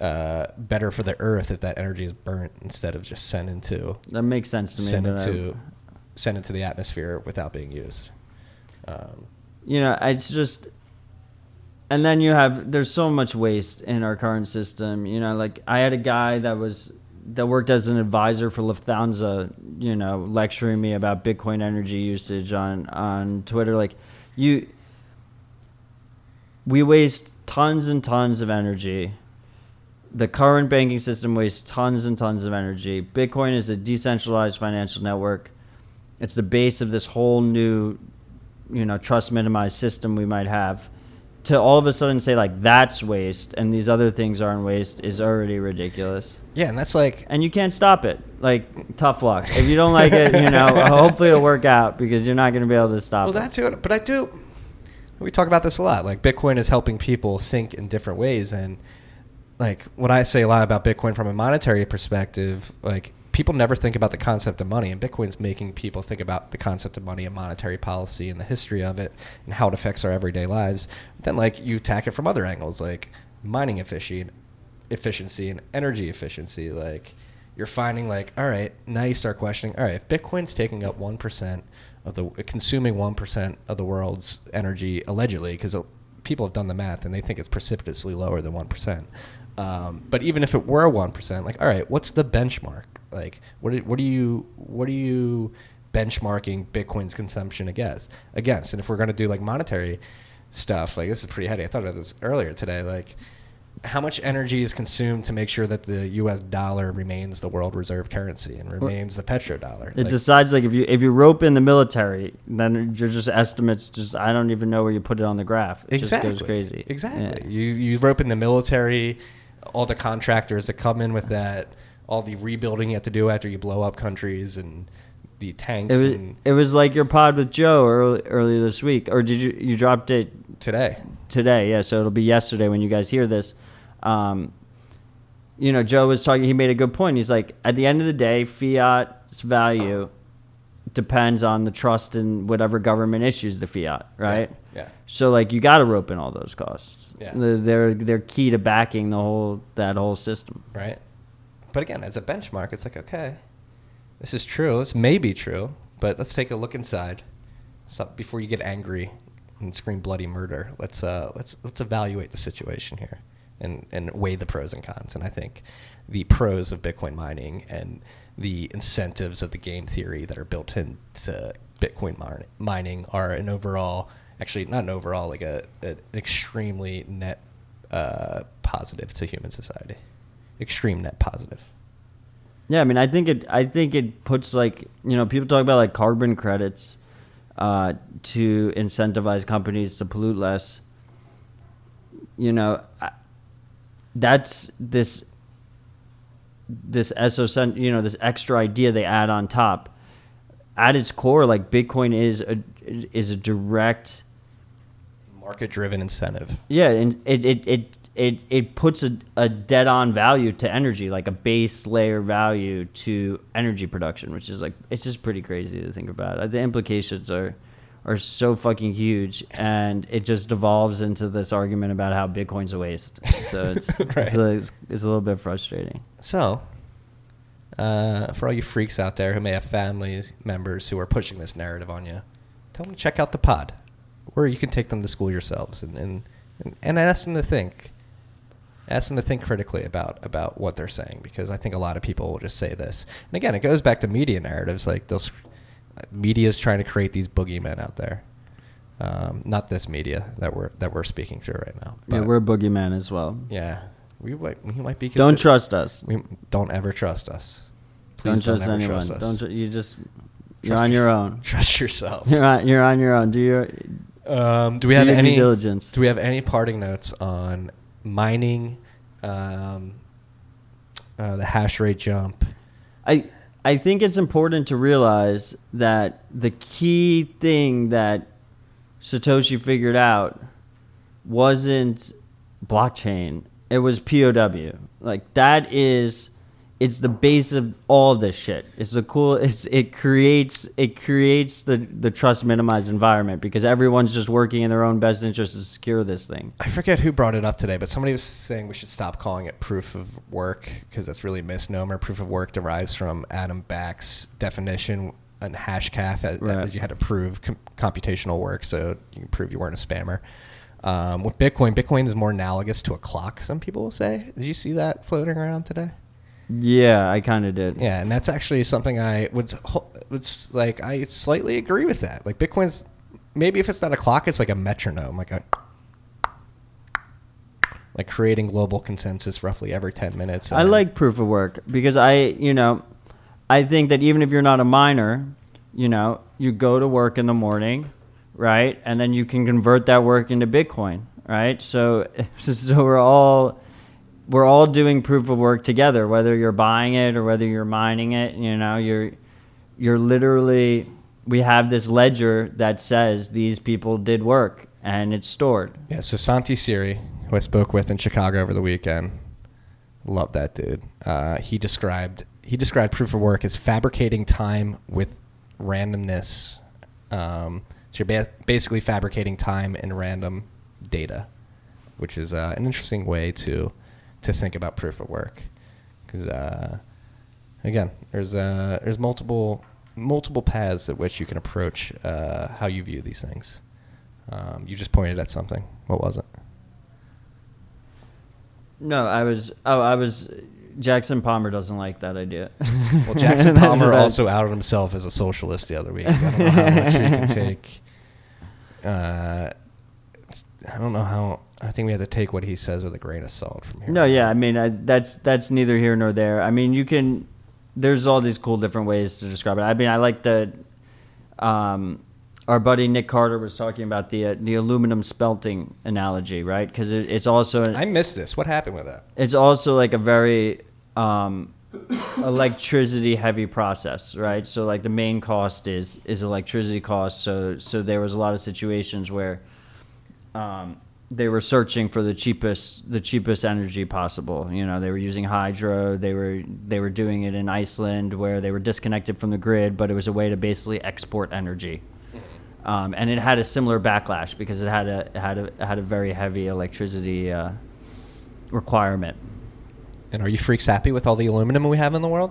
uh, better for the Earth if that energy is burnt instead of just sent into that makes sense to me sent but I- into sent into the atmosphere without being used. Um, you know it's just and then you have there's so much waste in our current system you know like i had a guy that was that worked as an advisor for Lufthansa, you know, lecturing me about Bitcoin energy usage on on Twitter. Like, you, we waste tons and tons of energy. The current banking system wastes tons and tons of energy. Bitcoin is a decentralized financial network. It's the base of this whole new, you know, trust minimized system we might have to all of a sudden say like that's waste and these other things aren't waste is already ridiculous. Yeah, and that's like And you can't stop it. Like tough luck. If you don't like it, you know, hopefully it'll work out because you're not going to be able to stop well, that's it. that too. But I do. We talk about this a lot. Like Bitcoin is helping people think in different ways, and like what I say a lot about Bitcoin from a monetary perspective, like people never think about the concept of money, and Bitcoin's making people think about the concept of money and monetary policy and the history of it and how it affects our everyday lives. Then, like you attack it from other angles, like mining efficiency, efficiency and energy efficiency. Like you're finding, like, all right, now you start questioning, all right, if Bitcoin's taking up one percent of the consuming one percent of the world's energy allegedly, because people have done the math and they think it's precipitously lower than one percent. Um, but even if it were one percent, like, all right, what's the benchmark? Like, what are, what are you what are you benchmarking Bitcoin's consumption against? Against, and if we're going to do like monetary stuff, like this is pretty heady. I thought about this earlier today. Like, how much energy is consumed to make sure that the U.S. dollar remains the world reserve currency and remains the petrodollar? It Like, decides like if you if you rope in the military, then you're just estimates. Just I don't even know where you put it on the graph. It exactly. just goes crazy. Exactly. Yeah. You you rope in the military, all the contractors that come in with that, all the rebuilding you have to do after you blow up countries and the tanks It was and it was like your pod with Joe early, earlier this week, or did you you dropped it today. today? Yeah, so it'll be yesterday when you guys hear this. Um, you know, Joe was talking. He made a good point. He's like, at the end of the day, fiat's value depends on the trust in whatever government issues the fiat, right? Yeah. So like, you got to rope in all those costs. Yeah. They're, they're they're key to backing the whole that whole system. Right. But again, as a benchmark, it's like okay, this is true. This may be true, but let's take a look inside. So before you get angry and scream bloody murder, let's uh, let's let's evaluate the situation here and and weigh the pros and cons. And I think the pros of Bitcoin mining and the incentives of the game theory that are built into Bitcoin min- mining are an overall, actually not an overall, like a, a an extremely net uh, positive to human society. Extreme net positive. Yeah, I mean, I think it. I think it puts like you know people talk about like carbon credits uh, to incentivize companies to pollute less. You know, I, that's this this SO you know this extra idea they add on top. At its core, like Bitcoin is a is a direct Market driven incentive. yeah, and it it it it, it puts a, a dead on value to energy, like a base layer value to energy production, which is like it's just pretty crazy to think about. The implications are are so fucking huge, and it just devolves into this argument about how Bitcoin's a waste. So it's Right. it's, a, it's, it's a little bit frustrating. So, uh, for all you freaks out there who may have families members who are pushing this narrative on you, tell them to check out the pod, where you can take them to school yourselves and and, and, and ask them to think. Ask them to think critically about about what they're saying because I think a lot of people will just say this. And again, it goes back to media narratives. Like those media is trying to create these boogeymen out there. Um, not this media that we're that we're speaking through right now. yeah, but we're a boogeyman as well. yeah, we might we might be. Don't trust us. we don't ever trust us. don't Please trust ever anyone. us. Don't tr- you just you're Trust on your your- own. trust yourself. You're on you're on your own. Do your Um, do we do have any diligence. Do we have any parting notes on mining, um, uh, the hash rate jump? I I think it's important to realize that the key thing that Satoshi figured out wasn't blockchain. It was POW. Like that is it's the base of all this shit. It's the cool it's it creates it creates the the trust minimized environment because everyone's just working in their own best interest to secure this thing. I forget who brought it up today, but somebody was saying we should stop calling it proof of work because that's really a misnomer. Proof of work derives from Adam Back's definition and Hashcash as, Right. as you had to prove com- computational work, so you can prove you weren't a spammer. Um, with Bitcoin, Bitcoin is more analogous to a clock. Some people will say. Did you see that floating around today? Yeah, I kind of did. Yeah, and that's actually something I would would like. I slightly agree with that. Like Bitcoin's maybe if it's not a clock, it's like a metronome, like a like creating global consensus roughly every ten minutes. I like proof of work because I, you know, I think that even if you're not a miner, you know, you go to work in the morning, right? And then you can convert that work into Bitcoin, right? So, so we're all we're all doing proof of work together, whether you're buying it or whether you're mining it. You know, you're you're literally we have this ledger that says these people did work and it's stored. Yeah, so Santi Siri, who I spoke with in Chicago over the weekend, love that dude. Uh, he described he described proof of work as fabricating time with randomness. Um, so you're ba- basically fabricating time and random data, which is uh, an interesting way to to think about proof of work. Because uh, again, there's uh, there's multiple multiple paths at which you can approach uh, how you view these things. Um, you just pointed at something. What was it? No, I was. Oh, I was. Jackson Palmer doesn't like that idea. Well, Jackson Palmer also outed himself as a socialist the other week. So I don't know how much you can take. Uh, I don't know how. I think we have to take what he says with a grain of salt from here. No, yeah, I mean I, that's that's neither here nor there. I mean you can. There's all these cool different ways to describe it. I mean I like the. Um, our buddy Nic Carter was talking about the uh, the aluminum smelting analogy, right? Because it, it's also an, I missed this. What happened with that? it's also like a very um, electricity heavy process, right? So like the main cost is is electricity cost. So so there was a lot of situations where um, they were searching for the cheapest the cheapest energy possible. You know, they were using hydro. They were they were doing it in Iceland where they were disconnected from the grid, but it was a way to basically export energy. Um, and it had a similar backlash because it had a it had a it had a very heavy electricity uh, requirement. And are you freaks happy with all the aluminum we have in the world?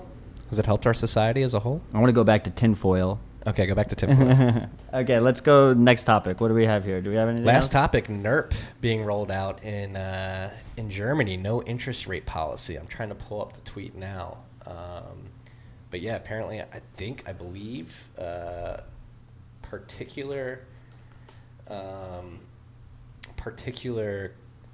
Has it helped our society as a whole? I want to go back to tinfoil. Okay, go back to Tim. okay, let's go next topic. What do we have here? Do we have anything Last else? topic: NIRP being rolled out in uh, in Germany. No interest rate policy. I'm trying to pull up the tweet now. Um, but yeah, apparently, I think I believe uh, particular um, particular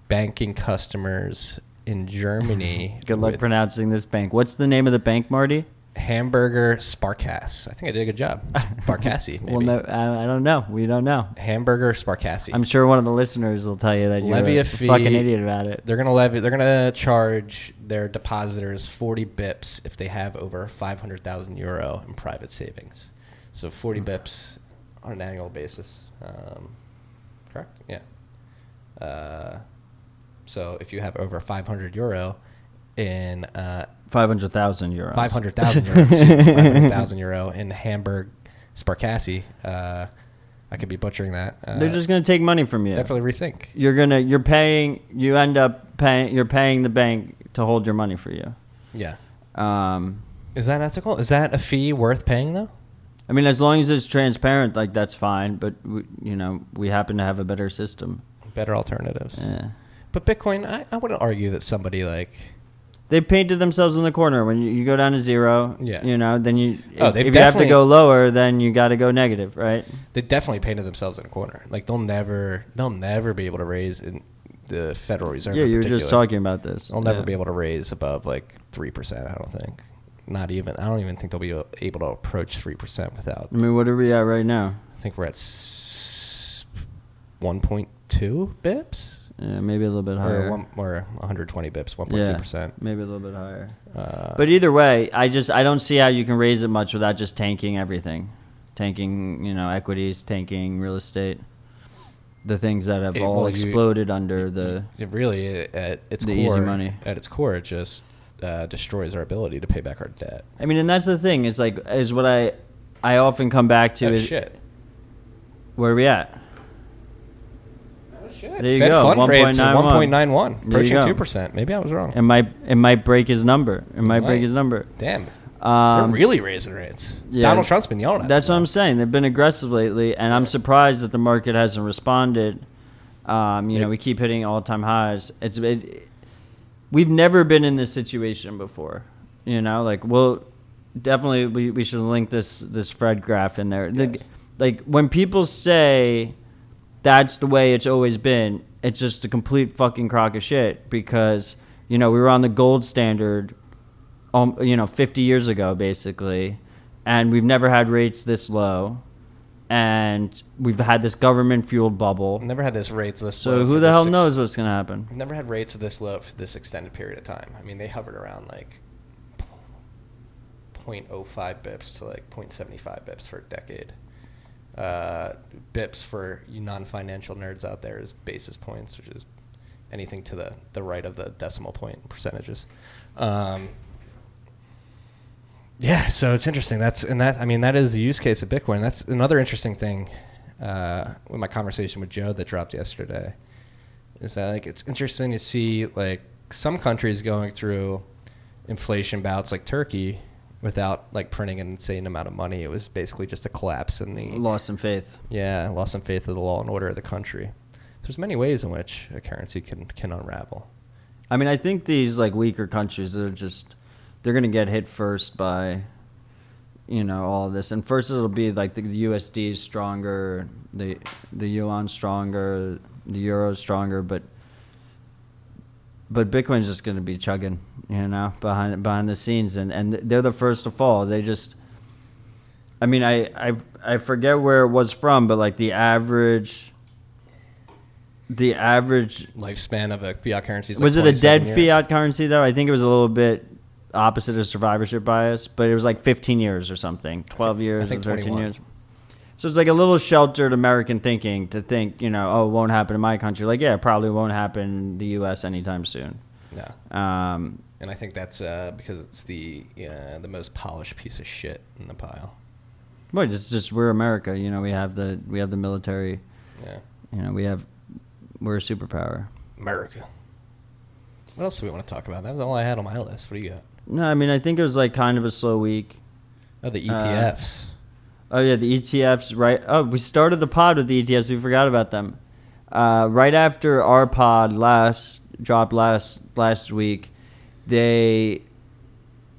banking customers in Germany. Good luck pronouncing this bank. What's the name of the bank, Marty? Hamburger Sparkasse. I think I did a good job. Sparkasse. Well, no, I, I don't know. We don't know. Hamburger Sparkasse. I'm sure one of the listeners will tell you that you're levy a a fee. fucking idiot about it. They're gonna levy. They're gonna charge their depositors forty bips if they have over five hundred thousand euro in private savings. So forty bips on an annual basis. Um, correct? Yeah. Uh, so if you have over five hundred euro in uh, Five hundred thousand euros. five hundred thousand euro, five hundred thousand euro in Hamburg Sparkasse, uh, I could be butchering that. Uh, They're just gonna take money from you. definitely rethink. You're gonna. You're paying. You end up paying. You're paying the bank to hold your money for you. Yeah. Um, Is that ethical? Is that a fee worth paying though? I mean, as long as it's transparent, like that's fine. But we, you know, we happen to have a better system. Better alternatives. Yeah. But Bitcoin, I, I wouldn't argue that somebody like They painted themselves in the corner. When you, you go down to zero, Yeah. you know, then you Oh, if, if you have to go lower, then you got to go negative, right? they definitely painted themselves in a corner. Like they'll never they'll never be able to raise in the Federal Reserve. yeah, you were just talking about this. They'll never Yeah. be able to raise above like three percent. I don't think. Not even. I don't even think they'll be able to approach three percent without. I mean, what are we at right now? I think we're at one point two bips. Yeah, maybe a little bit higher. Or, one, or 120 bips, 1.2 percent. maybe a little bit higher. Uh, But either way, I just I don't see how you can raise it much without just tanking everything, tanking you know equities, tanking real estate, the things that have It- all well, you- exploded under the. it really at its The core, easy money. at its core, it just uh, destroys our ability to pay back our debt. I mean, and that's the thing is like is what I I often come back to oh is shit! where are we at? Shit! There you Fed go, fund rate's at 1.91. 1.91, There approaching two percent. Maybe I was wrong. It might it might break his number. It might break might. his number. Damn, Um, they're really raising rates. yeah. Donald Trump's been yelling at That's them what I'm saying. They've been aggressive lately, and I'm surprised that the market hasn't responded. Um, you know, we keep hitting all-time highs. It's it, we've never been in this situation before. You know, like well, definitely we, we should link this this Fred graph in there. The- like when people say that's the way it's always been, it's just a complete fucking crock of shit because you know we were on the gold standard, um, you know, 50 years ago basically, and we've never had rates this low, and we've had this government fueled bubble. Never had this rates this low So low who the hell ex- knows what's gonna happen? Never had rates this low for this extended period of time. I mean, they hovered around like 0.05 bips to like 0.75 bips for a decade. Uh, bips for you non-financial nerds out there is basis points, which is anything to the, the right of the decimal point percentages. Um, yeah, so it's interesting. That's and that I mean that is the use case of Bitcoin. That's another interesting thing uh, with my conversation with Joe that dropped yesterday. Is that like it's interesting to see like some countries going through inflation bouts like Turkey without like printing an insane amount of money. It was basically just a collapse in the loss in faith. yeah loss in faith of the law and order of the country. There's many ways in which a currency can can unravel. I mean, I think these like weaker countries, they're just they're gonna get hit first by, you know, all of this. And first it'll be like the USD is stronger, the the yuan stronger, the euro stronger, but but Bitcoin's just gonna be chugging, you know, behind behind the scenes, and and they're the first to fall. They just. I mean, I, I I forget where it was from, but like the average, the average Lifespan of a fiat currency is was like it a dead years. fiat currency though? I think it was a little bit opposite of survivorship bias, but it was like 15 years or something, 12 years I think or 13 21. years. So it's like a little sheltered American thinking to think, you know, oh, it won't happen in my country. Like, yeah, it probably won't happen in the U.S. anytime soon. No. Um, And I think that's uh, because it's the uh, the most polished piece of shit in the pile. but it's just we're America, you know. We have the we have the military, Yeah, you know. We have we're a superpower. America. What else do we want to talk about? That was all I had on my list. What do you got? No, I mean I think it was like kind of a slow week. Oh, the Uh, ETFs. Oh yeah, the ETFs. Right. Oh, we started the pod with the ETFs. We forgot about them. Uh, right after our pod last dropped last last week, they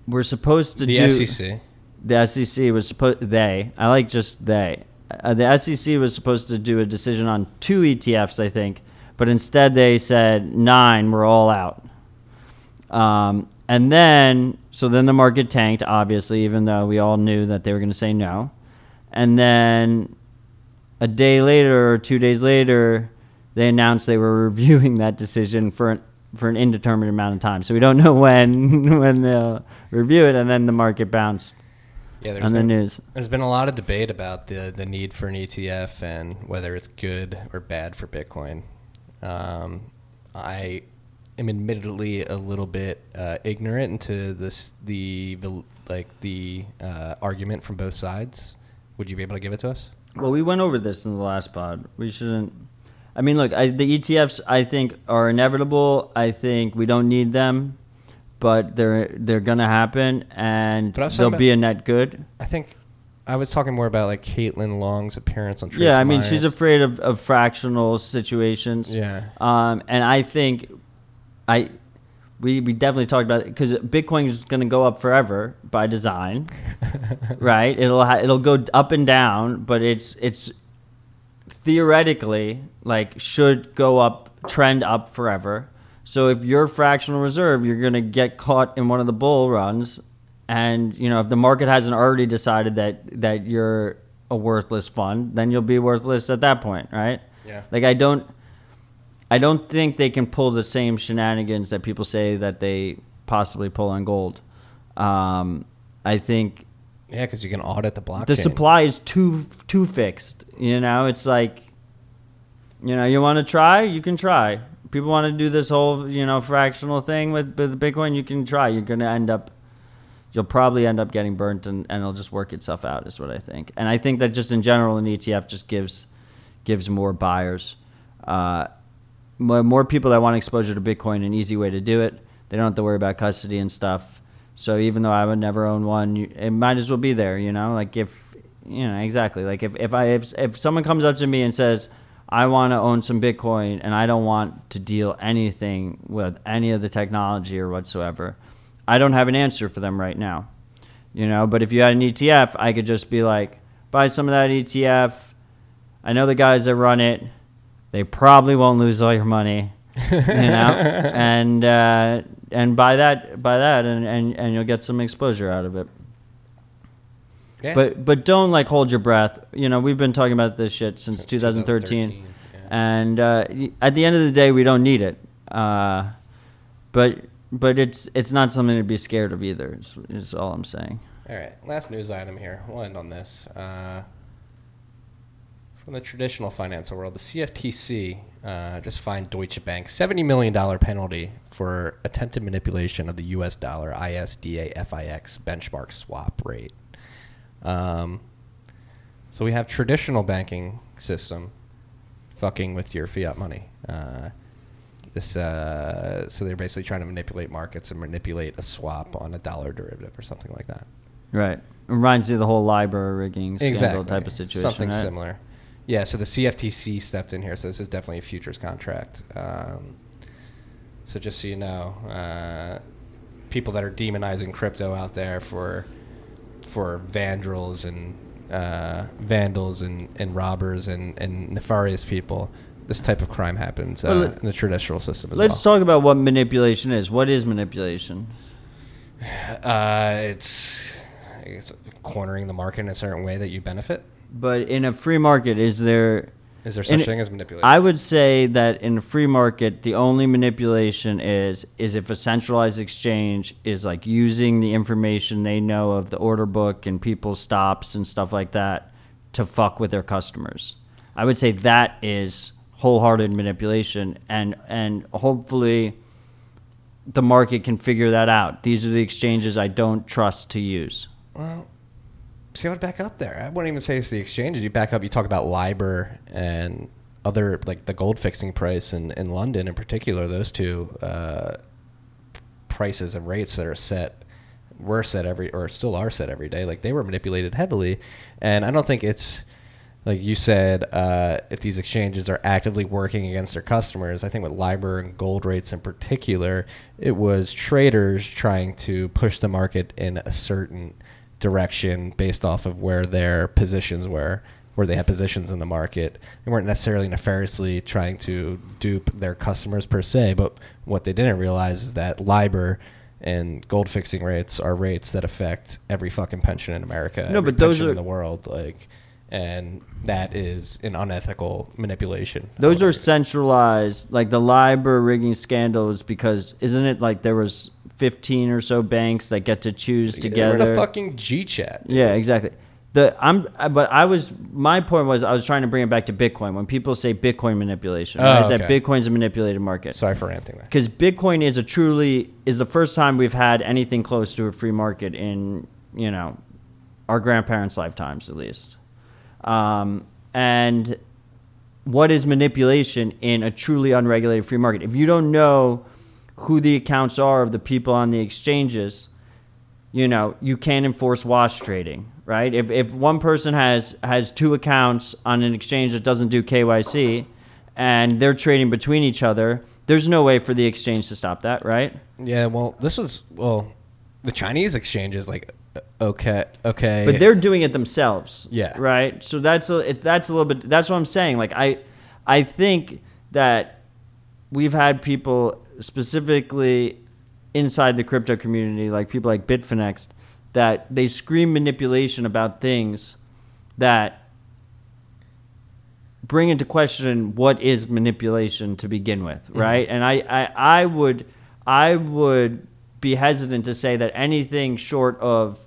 were supposed to the do SEC. the SEC was supposed they I like just they uh, the SEC was supposed to do a decision on two ETFs I think, but instead they said nine we're all out. Um, and then so then the market tanked obviously even though we all knew that they were going to say no. And then a day later or two days later they announced they were reviewing that decision for an, for an indeterminate amount of time. So we don't know when when they'll review it and then the market bounced Yeah, there's on the been, news. there's been a lot of debate about the the need for an ETF and whether it's good or bad for Bitcoin. Um, I am admittedly a little bit uh, ignorant into this the, the like the uh, argument from both sides. Would you be able to give it to us? Well, we went over this in the last pod. We shouldn't. I mean, look, I, the ETFs I think are inevitable. I think we don't need them, but they're they're gonna happen, and they'll talking be a net good. I think I was talking more about like Caitlin Long's appearance on Trace yeah, I mean, she's afraid of, of fractional situations. Yeah. Um, and I think I we we definitely talked about it because Bitcoin is going to go up forever by design, right? It'll ha- it'll go up and down, but it's it's theoretically like should go up trend up forever. So if you're fractional reserve, you're going to get caught in one of the bull runs and you know if the market hasn't already decided that that you're a worthless fund, then you'll be worthless at that point, right? Yeah. Like I don't I don't think they can pull the same shenanigans that people say that they possibly pull on gold. Um, I think Yeah, because you can audit the blockchain. the supply is too too fixed. You know, it's like, you know, you want to try, you can try. People want to do this whole you know fractional thing with with Bitcoin, you can try. You're gonna end up, you'll probably end up getting burnt, and, and it'll just work itself out. Is what I think. And I think that just in general, an ETF just gives gives more buyers. Uh, more, people that want exposure to Bitcoin, an easy way to do it. They don't have to worry about custody and stuff. So even though I would never own one, it might as well be there. You know, like if you know exactly like if if I if, if someone comes up to me and says I want to own some Bitcoin and I don't want to deal anything with any of the technology or whatsoever, I don't have an answer for them right now. You know, but if you had an ETF, I could just be like, buy some of that ETF. I know the guys that run it. They probably won't lose all your money. you know, and uh, and buy that buy that and, and, and you'll get some exposure out of it. Yeah. But but don't like hold your breath. You know, we've been talking about this shit since Since 2013, 2013, yeah. and uh, at the end of the day, we don't need it. Uh, but but it's it's not something to be scared of either. Is, is all I'm saying. All right, last news item here. We'll end on this. Uh, from the traditional financial world, the CFTC uh, just fined Deutsche Bank $70 million penalty for attempted manipulation of the US dollar ISDA FIX benchmark swap rate. Um, so we have traditional banking system fucking with your fiat money. Uh, this, uh, so they're basically trying to manipulate markets and manipulate a swap on a dollar derivative or something like that. Right. Reminds you of the whole LIBOR rigging scandal type of situation. Something right? similar. Yeah, so the CFTC stepped in here, so this is definitely a futures contract. Um, so just so you know, uh, people that are demonizing crypto out there for for vandals and uh, vandals and, and robbers and, and nefarious people, this type of crime happens uh, Well, let- in the traditional system as well. Let's well. talk about what manipulation is. What is manipulation? Uh, it's, I cornering the market in a certain way that you benefit. But in a free market, is there Is there such it- thing as manipulation? I would say that in a free market, the only manipulation is is if a centralized exchange is like using the information they know of the order book and people's stops and stuff like that to fuck with their customers. I would say that is wholehearted manipulation, and and hopefully the market can figure that out. These are the exchanges I don't trust to use. Well, see, I would back up there. I wouldn't even say it's the exchanges. You back up, you talk about LIBOR and other, like the gold fixing price in, in London in particular, those two uh, prices and rates that are set were set every, or still are set every day. Like they were manipulated heavily. And I don't think it's, like you said, uh, if these exchanges are actively working against their customers, I think with LIBOR and gold rates in particular, it was traders trying to push the market in a certain direction based off of where their positions were, where they had positions in the market. They weren't necessarily nefariously trying to dupe their customers per se, but what they didn't realize is that LIBOR and gold fixing rates are rates that affect every fucking pension in America. No, but those are- in the world, like, and that is an unethical manipulation. Those are centralized, like the LIBOR rigging scandals, because isn't it like there was 15 or so banks that get to choose together. We're in a fucking G chat. yeah, exactly. The I'm, but I was my point was I was trying to bring it back to Bitcoin. When people say Bitcoin manipulation, Oh, right? That okay. Bitcoin's a manipulated market. Sorry for ranting there. because Bitcoin is a truly is the first time we've had anything close to a free market in you know our grandparents' lifetimes at least. Um, and what is manipulation in a truly unregulated free market? If you don't know who the accounts are of the people on the exchanges, you know you can't enforce wash trading, right? If if one person has has two accounts on an exchange that doesn't do KYC, and they're trading between each other, there's no way for the exchange to stop that, right? Yeah, well, this was well, the Chinese exchange is like okay, okay, But they're doing it themselves, Yeah. right? So that's a it, that's a little bit. That's what I'm saying. Like I, I think that we've had people specifically inside the crypto community, like people like Bitfinex, that they scream manipulation about things that bring into question what is manipulation to begin with, mm-hmm. right? And I, I, I would, I would be hesitant to say that anything short of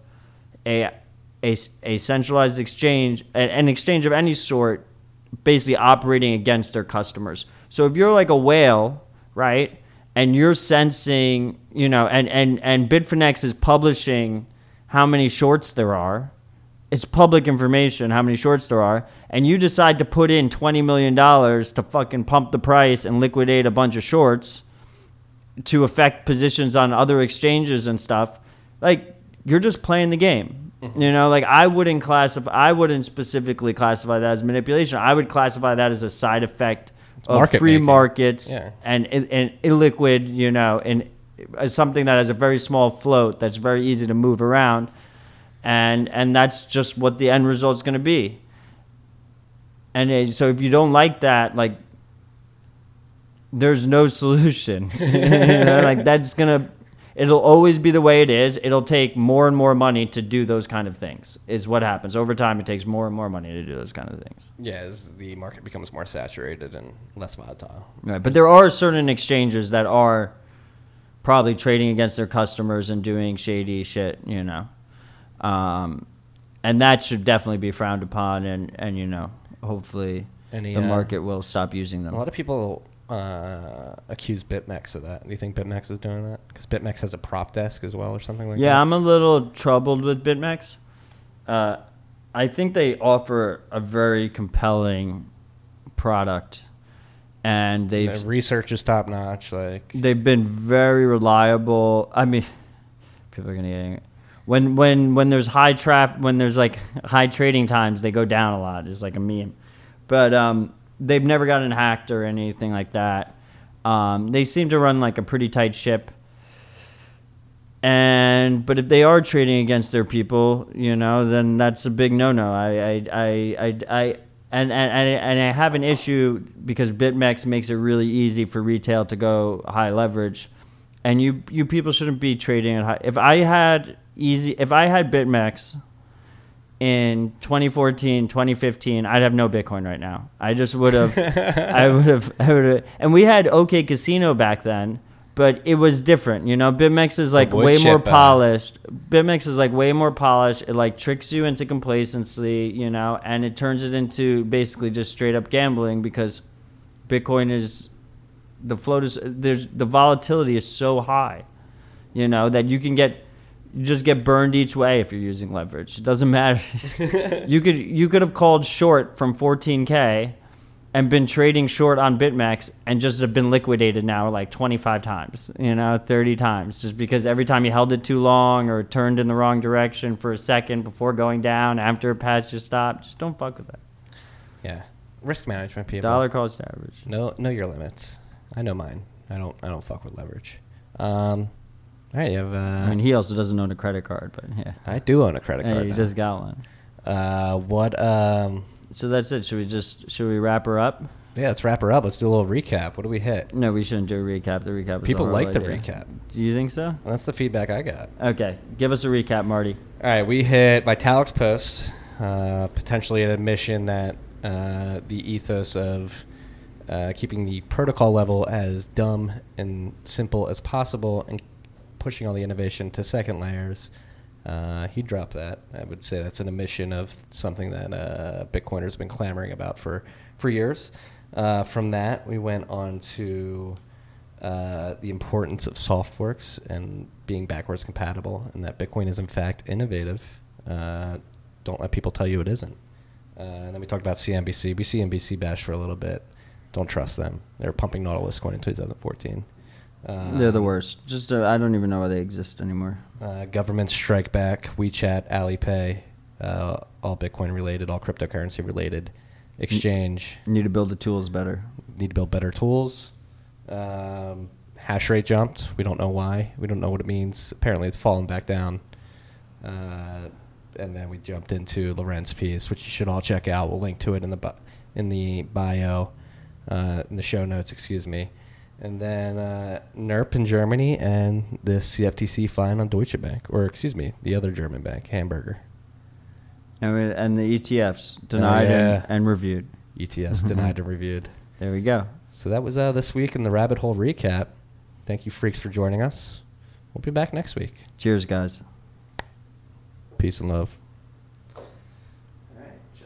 a, a, a centralized exchange, an exchange of any sort, basically operating against their customers. So if you're like a whale, right, and you're sensing, you know, and and and Bitfinex is publishing how many shorts there are, it's public information how many shorts there are, and you decide to put in twenty million dollars to fucking pump the price and liquidate a bunch of shorts to affect positions on other exchanges and stuff, like you're just playing the game. Mm-hmm. You know, like I wouldn't classify, I wouldn't specifically classify that as manipulation. I would classify that as a side effect of market free making. markets Yeah. and and illiquid, you know, and as something that has a very small float that's very easy to move around, and and that's just what the end result's going to be. And uh, so if you don't like that, like there's no solution. you know, like that's gonna it'll always be the way it is. It'll take more and more money to do those kind of things. Is what happens over time. It takes more and more money to do those kind of things. Yeah, as the market becomes more saturated and less volatile. Right, but there are certain exchanges that are probably trading against their customers and doing shady shit. You know, um, and that should definitely be frowned upon. And and you know, hopefully. Any, the uh, market will stop using them. A lot of people uh, accuse BitMEX of that. Do you think BitMEX is doing that? Because BitMEX has a prop desk as well, or something like that. Yeah, I'm a little troubled with BitMEX. Uh, I think they offer a very compelling product, and they've The research is top notch. Like they've been very reliable. I mean, people are gonna get angry. when when when there's high traffic, when there's like high trading times, they go down a lot. It's like a meme, but um, they've never gotten hacked or anything like that. Um, they seem to run like a pretty tight ship. And but if they are trading against their people, you know, then that's a big no-no. I I I I, I and, and and I have an issue because BitMEX makes it really easy for retail to go high leverage, and you you people shouldn't be trading at high. If I had easy, if I had BitMEX in 2014, 2015, I'd have no Bitcoin right now. I just would have, I would have, I would have, and we had OK Casino back then, but it was different. You know, BitMEX is like way more uh, polished. BitMEX is like way more polished. It like tricks you into complacency, you know, and it turns it into basically just straight up gambling because Bitcoin is the float is there's the volatility is so high, you know, that you can get you just get burned each way if you're using leverage. It doesn't matter. you could you could have called short from 14k and been trading short on BitMEX and just have been liquidated now like 25 times, you know, 30 times just because every time you held it too long or turned in the wrong direction for a second before going down after it passed your stop, just don't fuck with that. yeah, risk management people. Dollar cost average. Know know your limits. I know mine. I don't I don't fuck with leverage. Um, all right, you have. Uh, I mean, he also doesn't own a credit card, but yeah. I do own a credit Hey, card. he now. just got one. Uh, what? Um, So that's it. Should we just should we wrap her up? yeah, let's wrap her up. Let's do a little recap. What do we hit? No, we shouldn't do a recap. The recap. is People a like the idea. recap. Do you think so? That's the feedback I got. Okay, give us a recap, Marty. All right, we hit Vitalik's post, uh, potentially an admission that uh, the ethos of uh, keeping the protocol level as dumb and simple as possible and pushing all the innovation to second layers. Uh, he dropped that. I would say that's an omission of something that uh, Bitcoiners have been clamoring about for, for years. Uh, from that, we went on to uh, the importance of soft forks and being backwards compatible, and that Bitcoin is in fact innovative. Uh, don't let people tell you it isn't. Uh, and then we talked about CNBC. We CNBC bash for a little bit. Don't trust them. They were pumping Nautilus coin in 2014. Uh, They're the worst. Just uh, I don't even know why they exist anymore. Uh, governments strike back. WeChat, Alipay, uh, all Bitcoin related, all cryptocurrency related. Exchange Need to build the tools better. need to build better tools. Um, hash rate jumped. We don't know why. We don't know what it means. Apparently, it's fallen back down. Uh, and then we jumped into Lorenz piece, which you should all check out. We'll link to it in the bi- in the bio, uh, in the show notes. Excuse me. And then uh, NIRP in Germany and this CFTC fine on Deutsche Bank, or excuse me, the other German bank, Hamburger. And, we- and the ETFs denied Oh, yeah. and, and reviewed. ETFs denied and reviewed. There we go. So that was uh, this week in the rabbit hole recap. Thank you, freaks, for joining us. We'll be back next week. Cheers, guys. Peace and love.